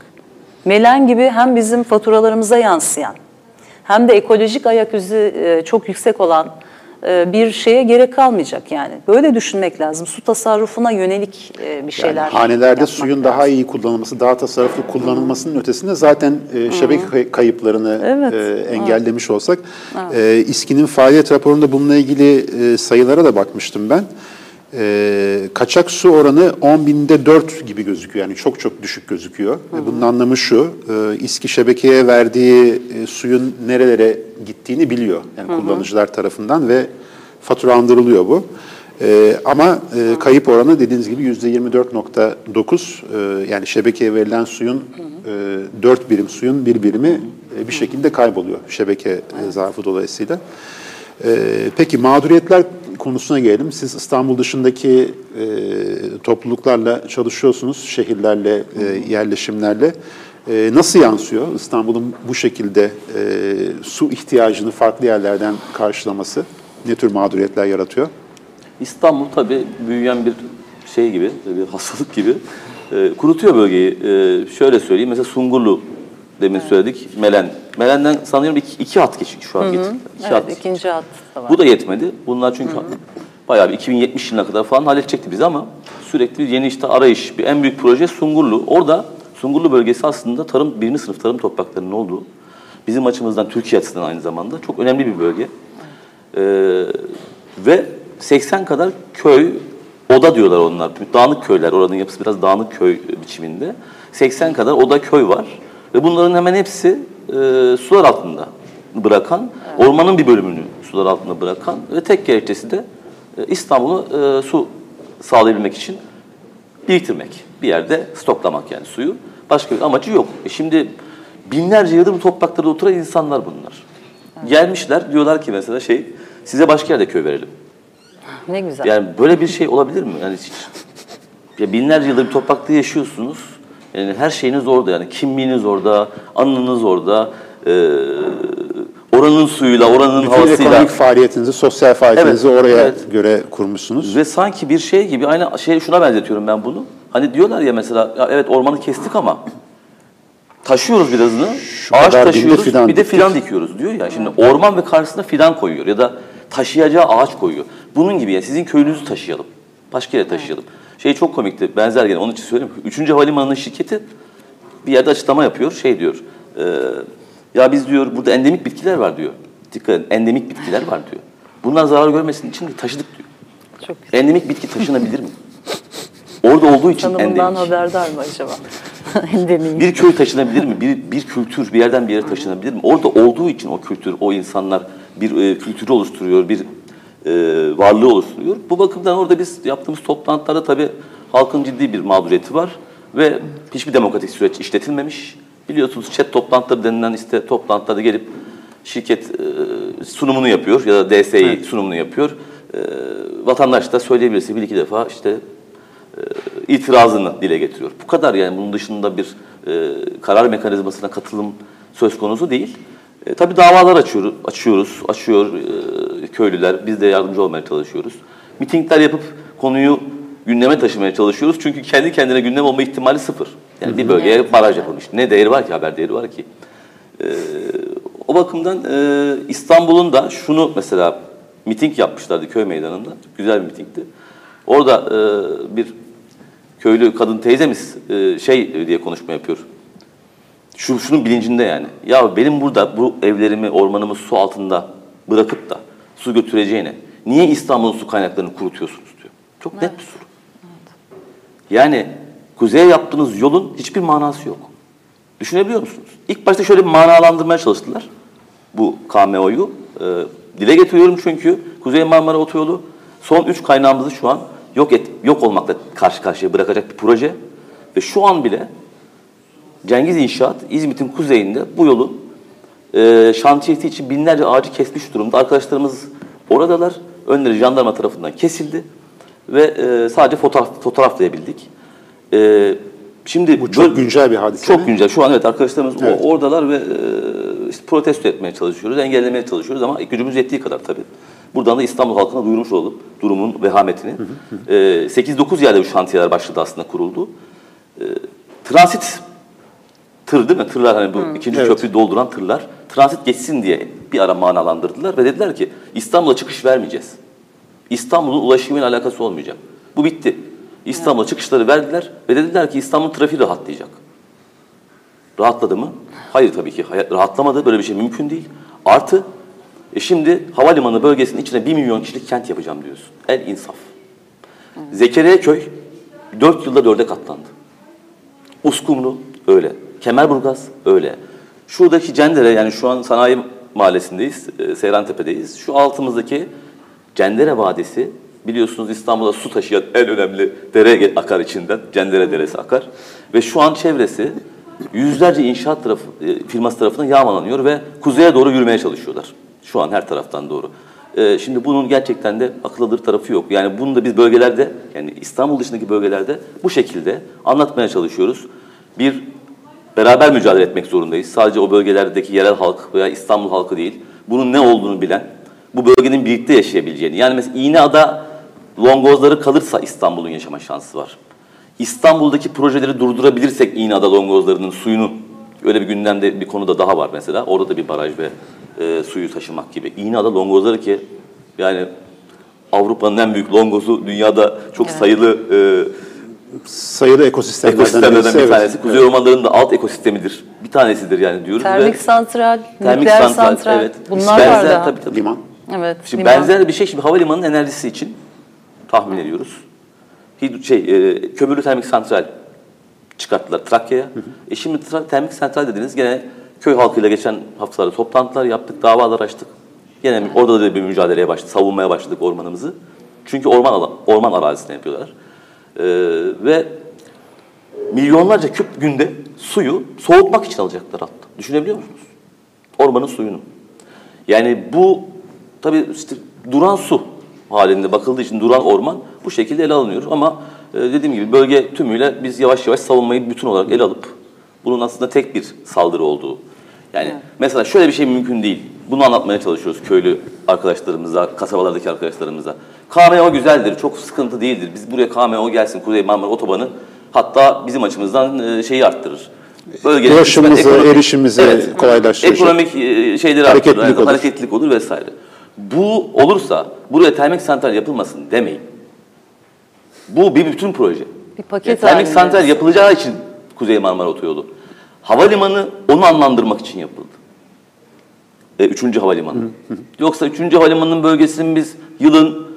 Melen gibi hem bizim faturalarımıza yansıyan hem de ekolojik ayak izi e, çok yüksek olan e, bir şeye gerek kalmayacak yani. Böyle düşünmek lazım. Su tasarrufuna yönelik e, bir şeyler Yani hanelerde suyun lazım. daha iyi kullanılması, daha tasarruflu kullanılmasının ötesinde zaten e, şebeke kay- kayıplarını Evet, engellemiş olsak. E, İSKİ'nin faaliyet raporunda bununla ilgili sayılara da bakmıştım ben. E, kaçak su oranı 10 binde 4 gibi gözüküyor. Yani çok çok düşük gözüküyor. E, bunun anlamı şu, e, İSKİ şebekeye verdiği e, suyun nerelere gittiğini biliyor. Yani kullanıcılar tarafından ve faturalandırılıyor bu. Ee, ama e, kayıp oranı dediğiniz gibi yüzde 24.9 Ee, yani şebekeye verilen suyun e, 4 birim suyun bir birimi e, bir şekilde kayboluyor şebeke e, zarfı dolayısıyla. Ee, peki mağduriyetler konusuna gelelim. Siz İstanbul dışındaki e, topluluklarla çalışıyorsunuz, şehirlerle, e, yerleşimlerle. E, nasıl yansıyor İstanbul'un bu şekilde e, su ihtiyacını farklı yerlerden karşılaması? Ne tür mağduriyetler yaratıyor? İstanbul tabii büyüyen bir şey gibi, bir hastalık gibi e, kurutuyor bölgeyi. E, şöyle söyleyeyim, mesela Sungurlu demin söyledik, Melen. Melen'den sanıyorum iki, iki hat geçik şu an. getirdiler. İki Evet, hat. ikinci hat da var. Bu da yetmedi. Bunlar çünkü bayağı bir 2070 yılına kadar falan halledecekti bizi ama sürekli yeni işte arayış. Bir en büyük proje Sungurlu. Orada Sungurlu bölgesi aslında tarım, birinci sınıf tarım topraklarının olduğu, bizim açımızdan Türkiye açısından aynı zamanda çok önemli bir bölge. Ee, ve 80 kadar köy Oda diyorlar onlar. Dağınık köyler. Oranın yapısı biraz dağınık köy biçiminde. 80 kadar oda köy var. Ve bunların hemen hepsi e, sular altında bırakan, ormanın bir bölümünü sular altında bırakan ve tek gerekçesi de e, İstanbul'u e, su sağlayabilmek için biriktirmek. Bir yerde stoklamak yani suyu. Başka bir amacı yok. E şimdi binlerce yıldır bu topraklarda oturan insanlar bunlar. Gelmişler diyorlar ki mesela şey size başka yerde köy verelim. Ne güzel. Yani böyle bir şey olabilir mi? Yani hiç, ya binlerce yıldır bir toprakta yaşıyorsunuz. Yani her şeyiniz orada yani kimliğiniz orada, anınız orada. e, oranın suyuyla, oranın Bütün havasıyla. ekonomik faaliyetinizi, sosyal faaliyetinizi Evet, oraya evet. göre kurmuşsunuz. Ve sanki bir şey gibi aynı şey şuna benzetiyorum ben bunu. Hani diyorlar ya mesela ya evet ormanı kestik ama taşıyoruz birazını. ağaç kadar binde taşıyoruz. bir de diktik. fidan dikiyoruz diyor ya. Şimdi orman ve karşısına fidan koyuyor ya da taşıyacağı ağaç koyuyor. Bunun gibi ya sizin köyünüzü taşıyalım. Başka yere taşıyalım. Şey çok komikti. Benzer gene onun için söyleyeyim. Üçüncü havalimanının şirketi bir yerde açıklama yapıyor. Şey diyor. e, ya biz diyor burada endemik bitkiler var diyor. Dikkat edin endemik bitkiler var diyor. Bunlar zarar görmesin için taşıdık diyor. Çok güzel. Endemik bitki taşınabilir mi? Orada olduğu için Tanımından endemik. haberdar mı acaba? Endemiyim. Bir köy taşınabilir mi? Bir, bir kültür bir yerden bir yere taşınabilir mi? Orada olduğu için o kültür, o insanlar bir e, kültürü oluşturuyor, bir e, varlığı oluşturuyor. Bu bakımdan orada biz yaptığımız toplantılarda tabii halkın ciddi bir mağduriyeti var ve hiçbir demokratik süreç işletilmemiş. Biliyorsunuz chat toplantıları denilen işte toplantılarda gelip şirket e, sunumunu yapıyor ya da DSİ sunumunu yapıyor. E, vatandaş da söyleyebilirse bir iki defa işte e, itirazını dile getiriyor. Bu kadar yani bunun dışında bir e, karar mekanizmasına katılım söz konusu değil. E, tabii davalar açıyoruz, açıyoruz, açıyor e, köylüler. Biz de yardımcı olmaya çalışıyoruz. Mitingler yapıp konuyu gündeme taşımaya çalışıyoruz. Çünkü kendi kendine gündem olma ihtimali sıfır. Yani bir bölgeye baraj yapılmış. Ne değeri var ki, haber değeri var ki. E, o bakımdan e, İstanbul'un da şunu mesela miting yapmışlardı köy meydanında. Güzel bir mitingdi. Orada e, bir köylü kadın teyzemiz e, şey diye konuşma yapıyor. Şu, şunun bilincinde yani. Ya benim burada bu evlerimi, ormanımı su altında bırakıp da su götüreceğine niye İstanbul'un su kaynaklarını kurutuyorsunuz diyor. Çok net bir soru. Yani kuzeye yaptığınız yolun hiçbir manası yok. Düşünebiliyor musunuz? İlk başta şöyle bir manalandırmaya çalıştılar bu KMO'yu. E, dile getiriyorum çünkü Kuzey Marmara Otoyolu son üç kaynağımızı şu an yok et, yok olmakla karşı karşıya bırakacak bir proje. Ve şu an bile Cengiz İnşaat İzmit'in kuzeyinde bu yolun e, şantiyeti için binlerce ağacı kesmiş durumda. Arkadaşlarımız oradalar. Önleri jandarma tarafından kesildi ve e, sadece fotoğraf fotoğraflayabildik. E, şimdi Bu çok böyle- güncel bir hadise. Çok mi? güncel. Şu an evet arkadaşlarımız o- Evet. oradalar ve e, işte protesto etmeye çalışıyoruz, engellemeye çalışıyoruz ama gücümüz yettiği kadar tabii. Buradan da İstanbul halkına duyurmuş olalım durumun vehametini. E, 8-9 yerde bu şantiyeler başladı aslında kuruldu. E, transit tır değil mi? Tırlar hani bu ikinci Evet. köprüyü dolduran tırlar. Transit geçsin diye bir ara manalandırdılar ve dediler ki İstanbul'a çıkış vermeyeceğiz. İstanbul'un ulaşımıyla alakası olmayacak. Bu bitti. İstanbul'a çıkışları verdiler ve dediler ki İstanbul trafiği rahatlayacak. Rahatladı mı? Hayır tabii ki. Rahatlamadı. Böyle bir şey mümkün değil. Artı e şimdi havalimanı bölgesinin içine 1 milyon kişilik kent yapacağım diyorsun. El insaf. Zekeriya köy 4 yılda 4'e katlandı. Uskumru öyle. Kemerburgaz öyle. Şuradaki Cendere yani şu an sanayi mahallesindeyiz. E, Seyrantepe'deyiz. Şu altımızdaki Cendere Vadisi biliyorsunuz İstanbul'da su taşıyan en önemli dere akar içinden. Cendere Deresi akar. Ve şu an çevresi yüzlerce inşaat tarafı, e, firması tarafından yağmalanıyor ve kuzeye doğru yürümeye çalışıyorlar. Şu an her taraftan doğru. E, şimdi bunun gerçekten de akıl alır tarafı yok. Yani bunu da biz bölgelerde yani İstanbul dışındaki bölgelerde bu şekilde anlatmaya çalışıyoruz. Bir beraber mücadele etmek zorundayız. Sadece o bölgelerdeki yerel halk veya İstanbul halkı değil. Bunun ne olduğunu bilen, bu bölgenin birlikte yaşayabileceğini. Yani mesela İğneada longozları kalırsa İstanbul'un yaşama şansı var. İstanbul'daki projeleri durdurabilirsek İğneada longozlarının suyunu, öyle bir gündemde bir konu da daha var mesela. Orada da bir baraj ve e, suyu taşımak gibi. İğneada longozları ki yani Avrupa'nın en büyük longozu dünyada çok Evet. sayılı e, Sayılı ekosistemlerden, ekosistemlerden birisi, bir evet. tanesi. Kuzey ormanlarının da alt ekosistemidir. Bir tanesidir yani diyoruz. Termik ve santral, termik nükleer santral, santral. evet. Bunlar benzer, var daha. Tabii, tabii. Liman. Evet. Şimdi liman. benzer bir şey şimdi havalimanının enerjisi için tahmin ediyoruz. hidro, şey, e, kömürlü termik santral çıkarttılar Trakya'ya. E şimdi tra- termik santral dediniz gene köy halkıyla geçen haftalarda toplantılar yaptık, davalar açtık. Gene orada da bir mücadeleye başladık, savunmaya başladık ormanımızı. Çünkü orman alan, orman arazisine yapıyorlar. E, ve milyonlarca küp günde suyu soğutmak için alacaklar hatta. Düşünebiliyor musunuz? Ormanın suyunu. Yani bu tabii işte duran su halinde bakıldığı için duran orman bu şekilde ele alınıyor. Ama e, dediğim gibi bölge tümüyle biz yavaş yavaş savunmayı bütün olarak ele alıp bunun aslında tek bir saldırı olduğu. Yani mesela şöyle bir şey mümkün değil. Bunu anlatmaya çalışıyoruz köylü arkadaşlarımıza, kasabalardaki arkadaşlarımıza. KMO güzeldir, çok sıkıntı değildir. Biz buraya KMO gelsin, Kuzey Marmara Otobanı hatta bizim açımızdan e, şeyi arttırır. Bölgenin Ulaşımımızı, ekonomik- erişimimizi kolaylaştıracak. Ekonomik e, şeyleri Hareketlilik arttırır, olur. hareketlilik olur vesaire. Bu olursa buraya termik santral yapılmasın demeyin. Bu bir bütün proje. Bir paket Yani termik halinde. santral yapılacağı için Kuzey Marmara Otoyolu. Havalimanı onu anlamlandırmak için yapıldı. E, üçüncü havalimanı. Yoksa üçüncü havalimanının bölgesinin biz yılın e,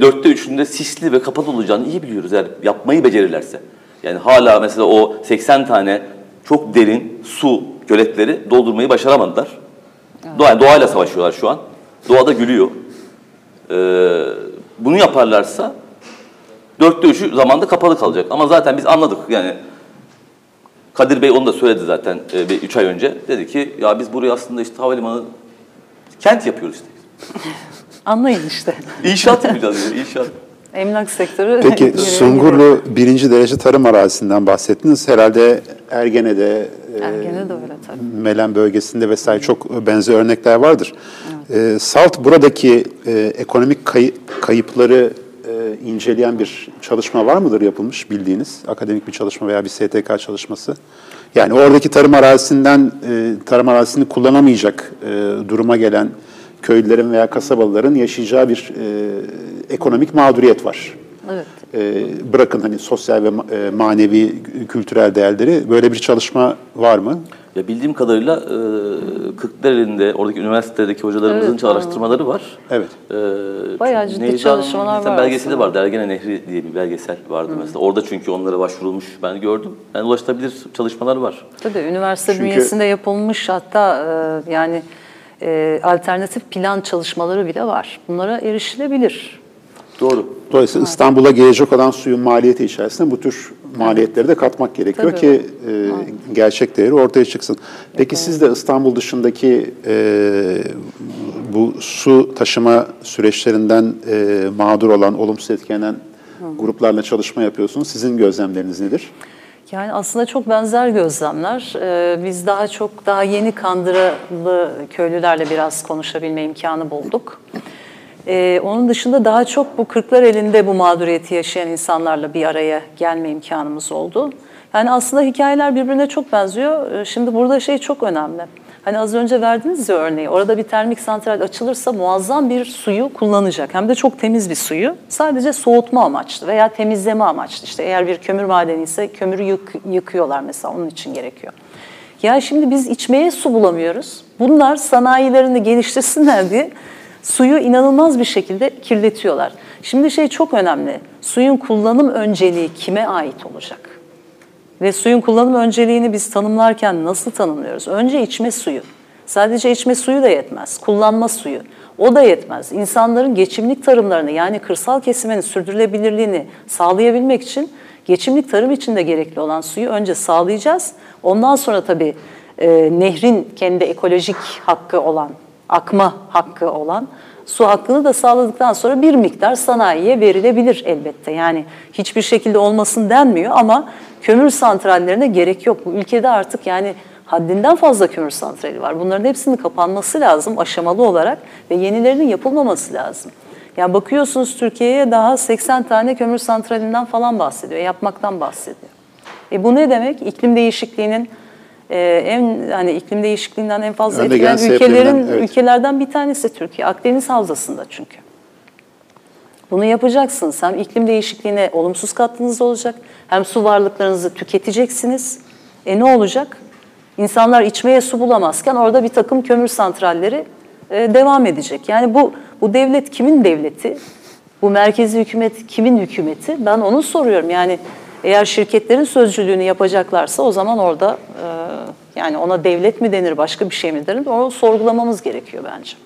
dörtte üçünde sisli ve kapalı olacağını iyi biliyoruz. eğer yapmayı becerirlerse. Yani hala mesela o 80 tane çok derin su göletleri doldurmayı başaramadılar. Doğa, doğayla savaşıyorlar şu an. Doğada gülüyor. Ee, bunu yaparlarsa dörtte üçü zamanda kapalı kalacak. Ama zaten biz anladık yani Kadir Bey onu da söyledi zaten 3 ay önce. Dedi ki ya biz buraya aslında işte havalimanı kent yapıyoruz işte. Anlayın işte. İnşaat yapacağız diyor, inşaat. Emlak sektörü. Peki. Sungurlu birinci derece tarım arazisinden bahsettiniz. Herhalde Ergene'de, e, Ergene de öyle tabii. Melen bölgesinde vesaire çok benzer örnekler vardır. E, SALT buradaki e, ekonomik kayı- kayıpları e, inceleyen bir çalışma var mıdır yapılmış bildiğiniz? Akademik bir çalışma veya bir STK çalışması. Yani oradaki tarım arazisinden, e, tarım arazisini kullanamayacak e, duruma gelen köylülerin veya kasabalıların yaşayacağı bir e, ekonomik mağduriyet var. Evet. E, bırakın hani sosyal ve e, manevi, kültürel değerleri böyle bir çalışma var mı? Ya bildiğim kadarıyla e, Kırklareli'nde oradaki üniversitedeki hocalarımızın Evet, araştırmaları var. Evet. E, Bayağı ciddi Neyza'nın çalışmalar var belgeseli aslında. vardı. Ergene Nehri diye bir belgesel vardı mesela. Orada çünkü onlara başvurulmuş ben gördüm. Yani ulaşılabilir çalışmalar var. Tabii üniversite Çünkü- bünyesinde yapılmış hatta e, yani e, alternatif plan çalışmaları bile var. Bunlara erişilebilir. Doğru. Dolayısıyla İstanbul'a gelecek olan suyun maliyeti içerisinde bu tür maliyetleri de katmak gerekiyor Tabii. ki e, gerçek değeri ortaya çıksın. Peki siz de İstanbul dışındaki e, bu su taşıma süreçlerinden e, mağdur olan, olumsuz etkilenen gruplarla çalışma yapıyorsunuz. Sizin gözlemleriniz nedir? Yani aslında çok benzer gözlemler. Ee, Biz daha çok daha yeni Kandıralı köylülerle biraz konuşabilme imkanı bulduk. Ee, Onun dışında daha çok bu kırklar elinde bu mağduriyeti yaşayan insanlarla bir araya gelme imkanımız oldu. Yani aslında hikayeler birbirine çok benziyor. Ee, Şimdi burada şey çok önemli. Hani az önce verdiniz ya örneği. Orada bir termik santral açılırsa muazzam bir suyu kullanacak. Hem de çok temiz bir suyu. Sadece soğutma amaçlı veya temizleme amaçlı. İşte eğer bir kömür madeni ise kömürü yık- yıkıyorlar mesela onun için gerekiyor. Ya şimdi biz içmeye su bulamıyoruz. Bunlar sanayilerini geliştirsinler diye suyu inanılmaz bir şekilde kirletiyorlar. Şimdi şey çok önemli. Suyun kullanım önceliği kime ait olacak? Ve suyun kullanım önceliğini biz tanımlarken nasıl tanımlıyoruz? Önce içme suyu. Sadece içme suyu da yetmez. Kullanma suyu. O da yetmez. İnsanların geçimlik tarımlarını yani kırsal kesimin sürdürülebilirliğini sağlayabilmek için geçimlik tarım için de gerekli olan suyu önce sağlayacağız. Ondan sonra tabii e, nehrin kendi ekolojik hakkı olan, akma hakkı olan su hakkını da sağladıktan sonra bir miktar sanayiye verilebilir elbette. Yani hiçbir şekilde olmasın denmiyor ama kömür santrallerine gerek yok. Bu ülkede artık yani haddinden fazla kömür santrali var. Bunların hepsinin kapanması lazım aşamalı olarak ve yenilerinin yapılmaması lazım. Yani bakıyorsunuz Türkiye'ye daha 80 tane kömür santralinden falan bahsediyor, yapmaktan bahsediyor. E bu ne demek? İklim değişikliğinin e, en hani iklim değişikliğinden en fazla etkilenen ülkelerin evet. ülkelerden bir tanesi Türkiye. Akdeniz Havzası'nda çünkü. Bunu yapacaksınız. Hem iklim değişikliğine olumsuz katkınız olacak, hem su varlıklarınızı tüketeceksiniz. E ne olacak? İnsanlar içmeye su bulamazken orada bir takım kömür santralleri e, devam edecek. Yani bu bu devlet kimin devleti? Bu merkezi hükümet kimin hükümeti? Ben onu soruyorum. Yani eğer şirketlerin sözcülüğünü yapacaklarsa o zaman orada e, yani ona devlet mi denir, başka bir şey mi denir? Onu sorgulamamız gerekiyor bence.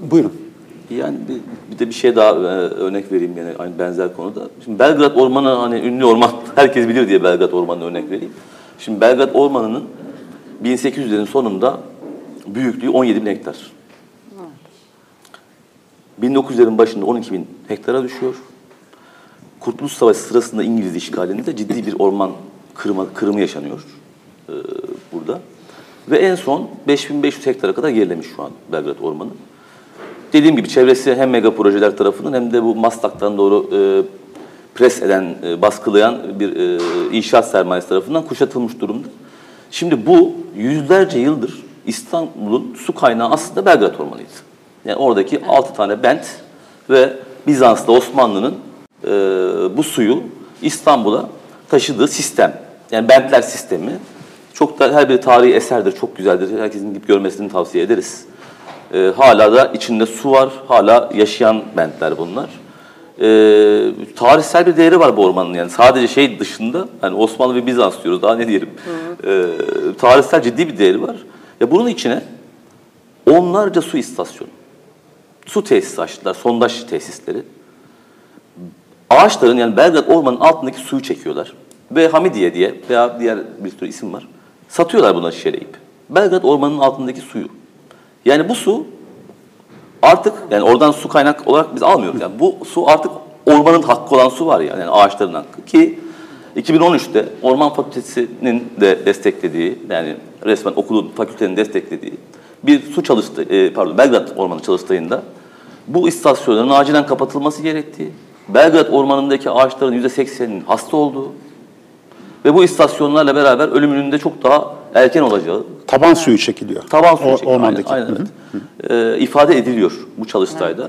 Buyurun. Yani bir, bir de bir şey daha e, örnek vereyim yine aynı benzer konuda. Şimdi Belgrad Ormanı hani ünlü orman herkes bilir diye Belgrad Ormanı'nı örnek vereyim. Şimdi Belgrad Ormanı'nın 1800'lerin sonunda büyüklüğü 17 bin hektar. 1900'lerin başında 12 bin hektara düşüyor. Kurtuluş Savaşı sırasında İngiliz işgalinde ciddi bir orman kırma, kırımı yaşanıyor e, burada. Ve en son 5500 hektara kadar gerilemiş şu an Belgrad Ormanı. Dediğim gibi çevresi hem mega projeler tarafından hem de bu Maslak'tan doğru e, pres eden, e, baskılayan bir e, inşaat sermayesi tarafından kuşatılmış durumda. Şimdi bu yüzlerce yıldır İstanbul'un su kaynağı aslında Belgrad Ormanı'ydı. Yani oradaki evet. 6 tane bent ve Bizans'ta Osmanlı'nın e, bu suyu İstanbul'a taşıdığı sistem. Yani bentler sistemi. Çok da her bir tarihi eserdir, çok güzeldir. Herkesin gidip görmesini tavsiye ederiz. E, hala da içinde su var, hala yaşayan bentler bunlar. E, tarihsel bir değeri var bu ormanın yani sadece şey dışında hani Osmanlı ve Bizans diyoruz daha ne diyelim. E, tarihsel ciddi bir değeri var. Ya bunun içine onlarca su istasyonu, su tesisi açtılar, sondaj tesisleri. Ağaçların yani Belgrad Ormanı'nın altındaki suyu çekiyorlar. Ve Hamidiye diye veya diğer bir sürü isim var. Satıyorlar buna şişeleyip. Belgrad Ormanı'nın altındaki suyu. Yani bu su artık yani oradan su kaynak olarak biz almıyoruz. Yani bu su artık ormanın hakkı olan su var ya yani ağaçların hakkı ki 2013'te Orman Fakültesi'nin de desteklediği yani resmen okulun fakültenin desteklediği bir su çalıştı e, pardon Belgrad Ormanı çalıştayında bu istasyonların acilen kapatılması gerektiği, Belgrad Ormanı'ndaki ağaçların %80'inin hasta olduğu ve bu istasyonlarla beraber ölümünün de çok daha erken olacağı. Taban suyu çekiliyor. Taban suyu çekiliyor. Ormandaki. Aynen, aynen evet. Ee, ifade ediliyor bu çalıştayda.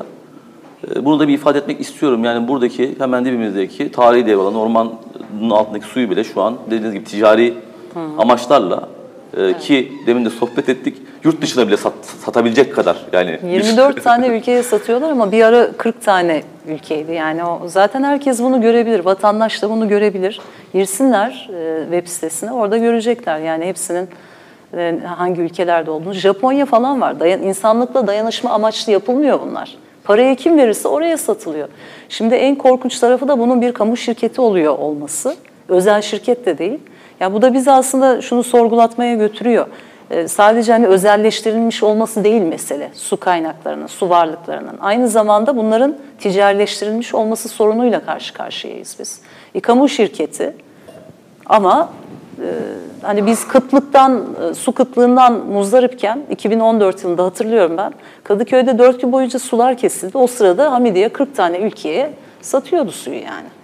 Ee, bunu da bir ifade etmek istiyorum. Yani buradaki hemen dibimizdeki tarihi dev olan ormanın altındaki suyu bile şu an dediğiniz gibi ticari Hı. amaçlarla e, evet. ki demin de sohbet ettik yurt dışına bile sat, satabilecek kadar yani 24 tane ülkeye satıyorlar ama bir ara 40 tane ülkeydi. Yani o zaten herkes bunu görebilir vatandaş da bunu görebilir. Girsinler e, web sitesine orada görecekler. Yani hepsinin e, hangi ülkelerde olduğunu. Japonya falan var. Dayan, insanlıkla dayanışma amaçlı yapılmıyor bunlar. Parayı kim verirse oraya satılıyor. Şimdi en korkunç tarafı da bunun bir kamu şirketi oluyor olması. Özel şirket de değil ya bu da bizi aslında şunu sorgulatmaya götürüyor ee, sadece hani özelleştirilmiş olması değil mesele su kaynaklarının, su varlıklarının. Aynı zamanda bunların ticarileştirilmiş olması sorunuyla karşı karşıyayız biz. E, kamu şirketi ama e, hani biz kıtlıktan, e, su kıtlığından muzdaripken 2014 yılında hatırlıyorum ben Kadıköy'de 4 gün boyunca sular kesildi. O sırada Hamidiye 40 tane ülkeye satıyordu suyu yani.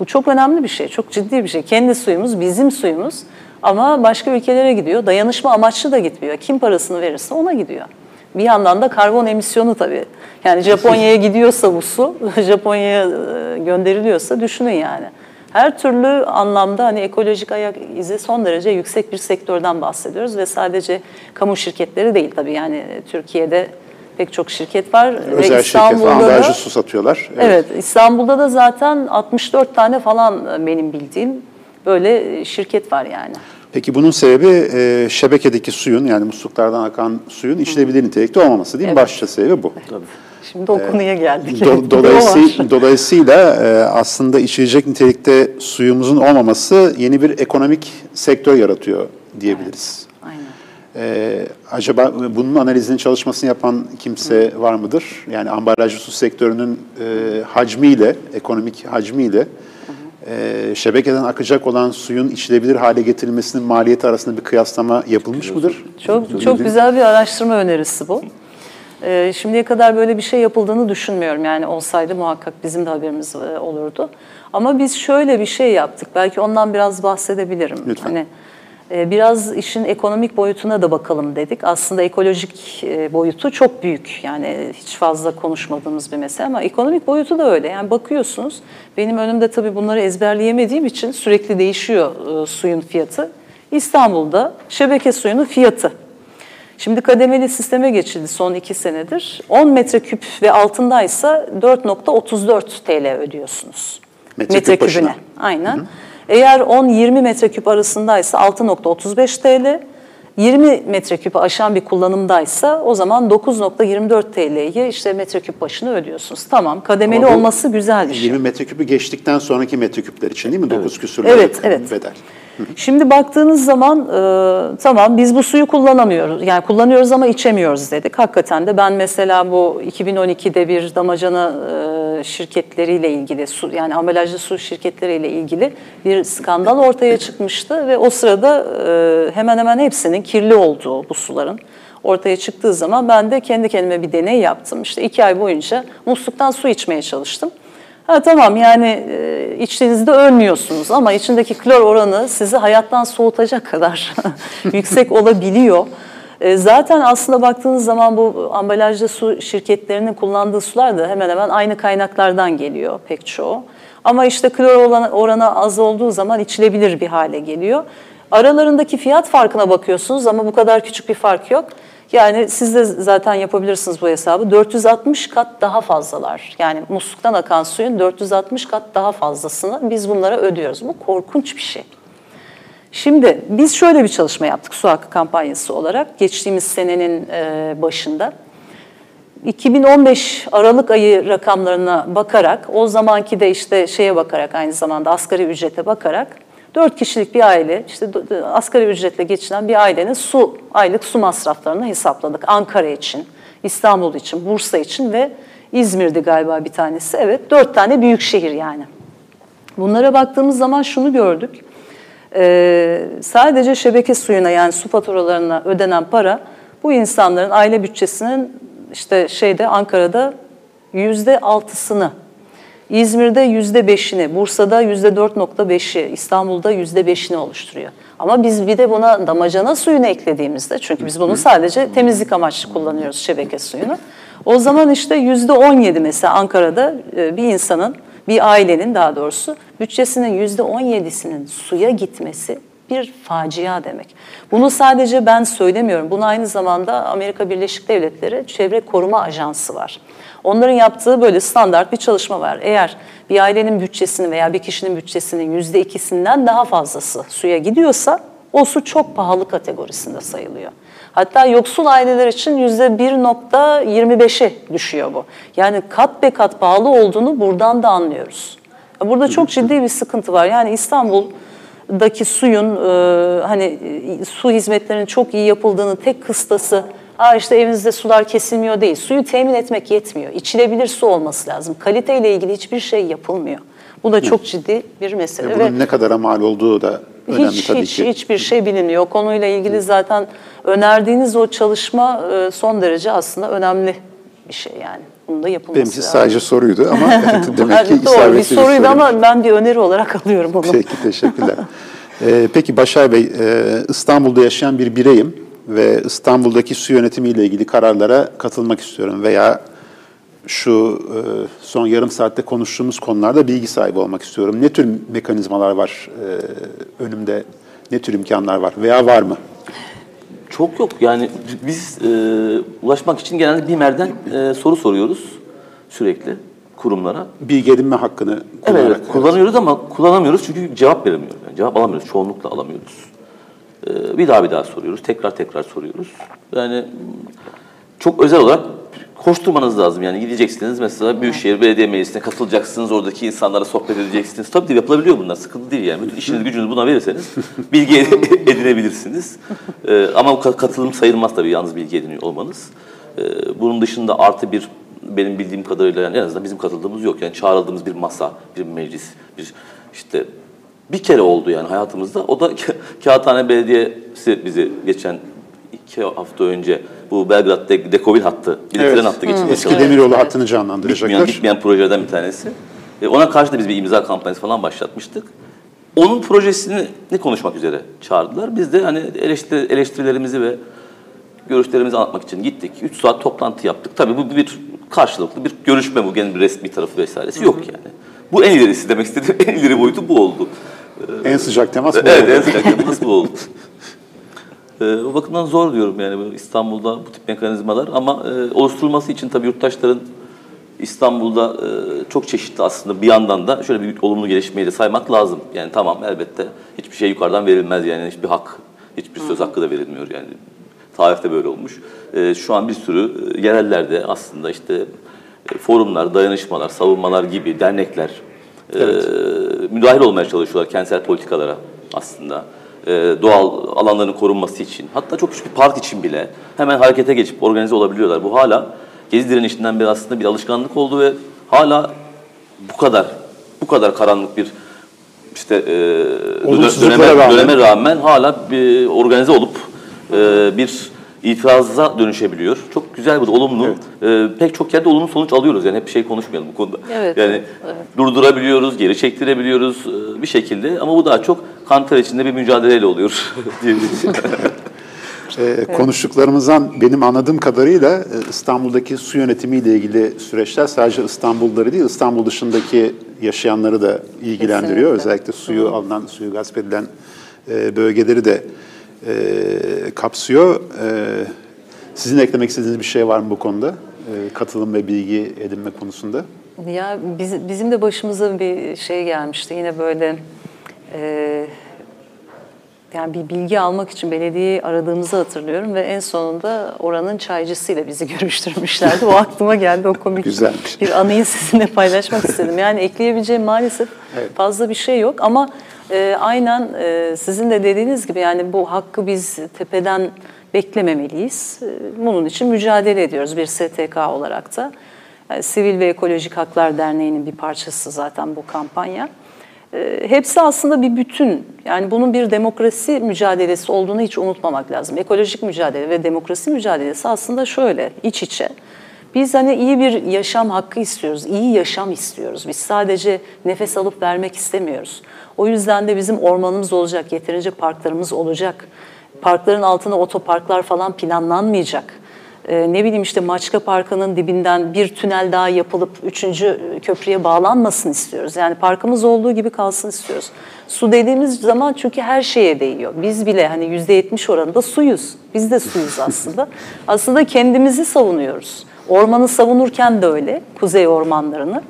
Bu çok önemli bir şey, çok ciddi bir şey. Kendi suyumuz, bizim suyumuz ama başka ülkelere gidiyor. Dayanışma amaçlı da gitmiyor. Kim parasını verirse ona gidiyor. Bir yandan da karbon emisyonu tabii. Yani Japonya'ya gidiyorsa bu su, Japonya'ya e, gönderiliyorsa düşünün yani. Her türlü anlamda hani ekolojik ayak izi son derece yüksek bir sektörden bahsediyoruz ve sadece kamu şirketleri değil tabii yani Türkiye'de pek çok şirket var. Özel ve İstanbul'da şirket ambalajlı su satıyorlar. Evet. evet İstanbul'da da zaten 64 tane falan benim bildiğim böyle şirket var yani. Peki bunun sebebi e, şebekedeki suyun yani musluklardan akan suyun içilebilir nitelikte olmaması değil mi? Evet. Başlıca sebebi bu. Tabii. Şimdi o konuya geldik. Do, dolayısıyla, dolayısıyla e, aslında içilecek nitelikte suyumuzun olmaması yeni bir ekonomik sektör yaratıyor diyebiliriz. Evet. Aynen. E, acaba bunun analizini çalışmasını yapan kimse var mıdır? Yani ambalajlı su sektörünün e, hacmiyle, ekonomik hacmiyle e, şebekeden akacak olan suyun içilebilir hale getirilmesinin maliyeti arasında bir kıyaslama yapılmış mıdır? Çok çok, güzel bir araştırma önerisi bu. E, şimdiye kadar böyle bir şey yapıldığını düşünmüyorum. Yani olsaydı muhakkak bizim de haberimiz e, olurdu. Ama biz şöyle bir şey yaptık. Belki ondan biraz bahsedebilirim. Lütfen. Hani, ee, biraz işin ekonomik boyutuna da bakalım dedik. Aslında ekolojik e, boyutu çok büyük. Yani hiç fazla konuşmadığımız bir mesele ama ekonomik boyutu da öyle. Yani bakıyorsunuz benim önümde tabii bunları ezberleyemediğim için sürekli değişiyor e, suyun fiyatı. İstanbul'da şebeke suyunun fiyatı. Şimdi kademeli sisteme geçildi son iki senedir. 10 metreküp ve altındaysa 4.34 TL ödüyorsunuz. Metreküp başına. Aynen. Hı hı. Eğer 10-20 metreküp arasındaysa 6.35 TL. 20 metreküpü aşan bir kullanımdaysa o zaman 9.24 TL'yi işte metreküp başına ödüyorsunuz. Tamam kademeli olması güzel bir şey. 20 metreküpü geçtikten sonraki metreküpler için değil mi? 9 evet. küsürlü evet, evet. bedel. Şimdi baktığınız zaman e, tamam biz bu suyu kullanamıyoruz. Yani kullanıyoruz ama içemiyoruz dedik. Hakikaten de ben mesela bu 2012'de bir damacana e, şirketleriyle ilgili su yani ambalajlı su şirketleriyle ilgili bir skandal ortaya çıkmıştı ve o sırada e, hemen hemen hepsinin kirli olduğu bu suların ortaya çıktığı zaman ben de kendi kendime bir deney yaptım. İşte iki ay boyunca musluktan su içmeye çalıştım. Ha tamam yani e, içtiğinizde ölmüyorsunuz ama içindeki klor oranı sizi hayattan soğutacak kadar yüksek olabiliyor. E, zaten aslında baktığınız zaman bu ambalajlı su şirketlerinin kullandığı sular da hemen hemen aynı kaynaklardan geliyor pek çoğu. Ama işte klor oranı az olduğu zaman içilebilir bir hale geliyor. Aralarındaki fiyat farkına bakıyorsunuz ama bu kadar küçük bir fark yok. Yani siz de zaten yapabilirsiniz bu hesabı. 460 kat daha fazlalar. Yani musluktan akan suyun 460 kat daha fazlasını biz bunlara ödüyoruz. Bu korkunç bir şey. Şimdi biz şöyle bir çalışma yaptık su hakkı kampanyası olarak geçtiğimiz senenin başında. 2015 Aralık ayı rakamlarına bakarak, o zamanki de işte şeye bakarak aynı zamanda asgari ücrete bakarak Dört kişilik bir aile, işte asgari ücretle geçinen bir ailenin su, aylık su masraflarını hesapladık. Ankara için, İstanbul için, Bursa için ve İzmir'di galiba bir tanesi. Evet, dört tane büyük şehir yani. Bunlara baktığımız zaman şunu gördük. Ee, sadece şebeke suyuna yani su faturalarına ödenen para bu insanların aile bütçesinin işte şeyde Ankara'da yüzde altısını İzmir'de yüzde beşini, Bursa'da yüzde dört nokta beşi, İstanbul'da yüzde beşini oluşturuyor. Ama biz bir de buna damacana suyunu eklediğimizde, çünkü biz bunu sadece temizlik amaçlı kullanıyoruz şebeke suyunu. O zaman işte yüzde on yedi mesela Ankara'da e, bir insanın, bir ailenin daha doğrusu bütçesinin yüzde on yedisinin suya gitmesi bir facia demek. Bunu sadece ben söylemiyorum. Bunu aynı zamanda Amerika Birleşik Devletleri Çevre Koruma Ajansı var. Onların yaptığı böyle standart bir çalışma var. Eğer bir ailenin bütçesinin veya bir kişinin bütçesinin yüzde ikisinden daha fazlası suya gidiyorsa o su çok pahalı kategorisinde sayılıyor. Hatta yoksul aileler için yüzde 1.25'e düşüyor bu. Yani kat be kat pahalı olduğunu buradan da anlıyoruz. Burada çok ciddi bir sıkıntı var. Yani İstanbul'daki suyun e, hani e, su hizmetlerinin çok iyi yapıldığını tek kıstası Aa işte evinizde sular kesilmiyor değil. Suyu temin etmek yetmiyor. İçilebilir su olması lazım. Kaliteyle ilgili hiçbir şey yapılmıyor. Bu da çok ciddi bir mesele. Ve bunun Ve ne kadar mal olduğu da önemli hiç, tabii hiç, ki. Hiçbir şey bilinmiyor. Konuyla ilgili zaten önerdiğiniz o çalışma e, son derece aslında önemli bir şey yani. Bunun da yapılması Benimki lazım. sadece soruydu ama demek ki Doğru, isabetli bir soruydu bir soru. ama ben bir öneri olarak alıyorum onu. Peki teşekkürler. ee, peki Başar Bey, e, İstanbul'da yaşayan bir bireyim ve İstanbul'daki su yönetimi ile ilgili kararlara katılmak istiyorum veya şu e, son yarım saatte konuştuğumuz konularda bilgi sahibi olmak istiyorum. Ne tür mekanizmalar var e, önümde, ne tür imkanlar var veya var mı? Çok yok. Yani biz e, ulaşmak için genelde BİMER'den e, soru soruyoruz sürekli kurumlara. Bilgi edinme hakkını kullanarak. Evet, evet, kullanıyoruz ama kullanamıyoruz çünkü cevap veremiyoruz. Yani cevap alamıyoruz, çoğunlukla alamıyoruz. Ee, bir daha bir daha soruyoruz. Tekrar tekrar soruyoruz. Yani çok özel olarak koşturmanız lazım. Yani gideceksiniz mesela Büyükşehir Belediye Meclisi'ne katılacaksınız. Oradaki insanlara sohbet edeceksiniz. Tabii yapılabiliyor bunlar. Sıkıntı değil yani. Bütün işiniz gücünüzü buna verirseniz bilgi edinebilirsiniz. Ee, ama katılım sayılmaz tabii yalnız bilgi ediniyor olmanız. Ee, bunun dışında artı bir benim bildiğim kadarıyla yani en azından bizim katıldığımız yok. Yani çağrıldığımız bir masa, bir meclis, bir işte bir kere oldu yani hayatımızda. O da Kağıthane Belediyesi bizi geçen iki hafta önce bu Belgrad de Dekovil hattı, bir evet. tren hattı geçirmeye Eski demiryolu hattını canlandıracaklar. Bitmeyen, bitmeyen projelerden bir tanesi. E ona karşı da biz bir imza kampanyası falan başlatmıştık. Onun projesini ne konuşmak üzere çağırdılar. Biz de hani eleştiri, eleştirilerimizi ve görüşlerimizi anlatmak için gittik. Üç saat toplantı yaptık. Tabii bu bir karşılıklı bir görüşme bu. Gene bir resmi tarafı vesairesi yok yani. Bu en ilerisi demek istediğim en ileri boyutu bu oldu. En sıcak temas bu evet, oldu. en sıcak temas bu oldu. E, o bakımdan zor diyorum yani bu İstanbul'da bu tip mekanizmalar ama e, oluşturulması için tabii yurttaşların İstanbul'da e, çok çeşitli aslında bir yandan da şöyle bir olumlu gelişmeyi de saymak lazım. Yani tamam elbette hiçbir şey yukarıdan verilmez yani hiçbir hak, hiçbir söz hakkı da verilmiyor yani. Tarihte böyle olmuş. E, şu an bir sürü e, yerellerde aslında işte e, forumlar, dayanışmalar, savunmalar gibi dernekler e, müdahil olmaya çalışıyorlar kentsel politikalara aslında. E, doğal alanların korunması için, hatta çok küçük bir park için bile hemen harekete geçip organize olabiliyorlar. Bu hala Gezi direnişinden beri aslında bir alışkanlık oldu ve hala bu kadar, bu kadar karanlık bir işte e, döneme, rağmen. döneme rağmen hala bir organize olup e, bir itirazza dönüşebiliyor. Çok güzel bu da olumlu. E, pek çok yerde olumlu sonuç alıyoruz yani hep bir şey konuşmayalım bu konuda. Evet, Yani evet. durdurabiliyoruz, geri çektirebiliyoruz e, bir şekilde ama bu daha çok kanter içinde bir mücadeleyle oluyor diyebiliriz. Ee, Konuştuklarımızdan benim anladığım kadarıyla e, İstanbul'daki su yönetimiyle ilgili süreçler sadece İstanbulluları değil, İstanbul dışındaki yaşayanları da ilgilendiriyor. Kesinlikle. Özellikle suyu alınan, suyu gasp edilen e, bölgeleri de e, kapsıyor. E, Sizin eklemek istediğiniz bir şey var mı bu konuda? E, Katılım ve bilgi edinme konusunda. Ya biz, bizim de başımıza bir şey gelmişti. Yine böyle e, yani bir bilgi almak için belediyeyi aradığımızı hatırlıyorum ve en sonunda oranın çaycısıyla bizi görüştürmüşlerdi. O aklıma geldi o komik Güzelmiş. bir anıyı sizinle paylaşmak istedim. Yani ekleyebileceğim maalesef fazla bir şey yok ama e, aynen e, sizin de dediğiniz gibi yani bu hakkı biz tepeden beklememeliyiz. E, Bunun için mücadele ediyoruz bir STK olarak da. Yani Sivil ve Ekolojik Haklar Derneği'nin bir parçası zaten bu kampanya. E, Hepsi aslında bir bütün. Yani bunun bir demokrasi mücadelesi olduğunu hiç unutmamak lazım. Ekolojik mücadele ve demokrasi mücadelesi aslında şöyle iç içe. Biz hani iyi bir yaşam hakkı istiyoruz, iyi yaşam istiyoruz. Biz sadece nefes alıp vermek istemiyoruz. O yüzden de bizim ormanımız olacak, yeterince parklarımız olacak. Parkların altına otoparklar falan planlanmayacak. Ee, ne bileyim işte Maçka Parkı'nın dibinden bir tünel daha yapılıp üçüncü köprüye bağlanmasın istiyoruz. Yani parkımız olduğu gibi kalsın istiyoruz. Su dediğimiz zaman çünkü her şeye değiyor. Biz bile hani yüzde yetmiş oranında suyuz. Biz de suyuz aslında. aslında kendimizi savunuyoruz. Ormanı savunurken de öyle, kuzey ormanlarını.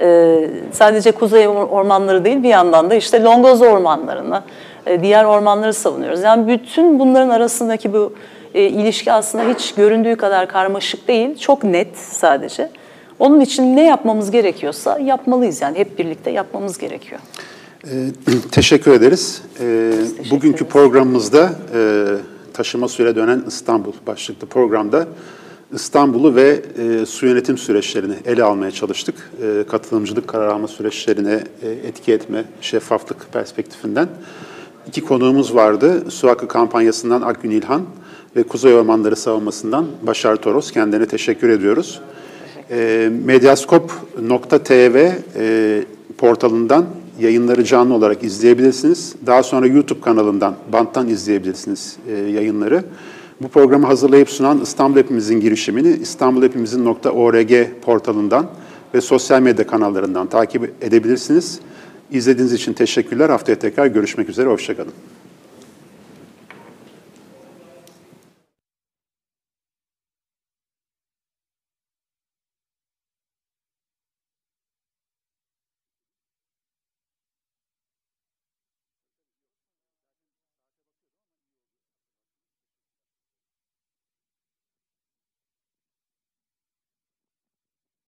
Ee, sadece kuzey ormanları değil bir yandan da işte Longoz ormanlarını, e, diğer ormanları savunuyoruz. Yani bütün bunların arasındaki bu e, ilişki aslında hiç göründüğü kadar karmaşık değil, çok net sadece. Onun için ne yapmamız gerekiyorsa yapmalıyız yani hep birlikte yapmamız gerekiyor. Ee, Teşekkür ederiz. Ee, teşekkür Bugünkü ederiz. programımızda e, taşıma süre dönen İstanbul başlıklı programda İstanbul'u ve e, su yönetim süreçlerini ele almaya çalıştık. E, katılımcılık karar alma süreçlerine e, etki etme, şeffaflık perspektifinden. İki konuğumuz vardı. Su Hakkı kampanyasından Akgün İlhan ve Kuzey Ormanları Savunması'ndan Başar Toros. Kendilerine teşekkür ediyoruz. E, Medyaskop.tv e, portalından yayınları canlı olarak izleyebilirsiniz. Daha sonra YouTube kanalından, banttan izleyebilirsiniz e, yayınları. Bu programı hazırlayıp sunan İstanbul Hepimizin girişimini istanbulhepimizin.org portalından ve sosyal medya kanallarından takip edebilirsiniz. İzlediğiniz için teşekkürler. Haftaya tekrar görüşmek üzere. Hoşçakalın.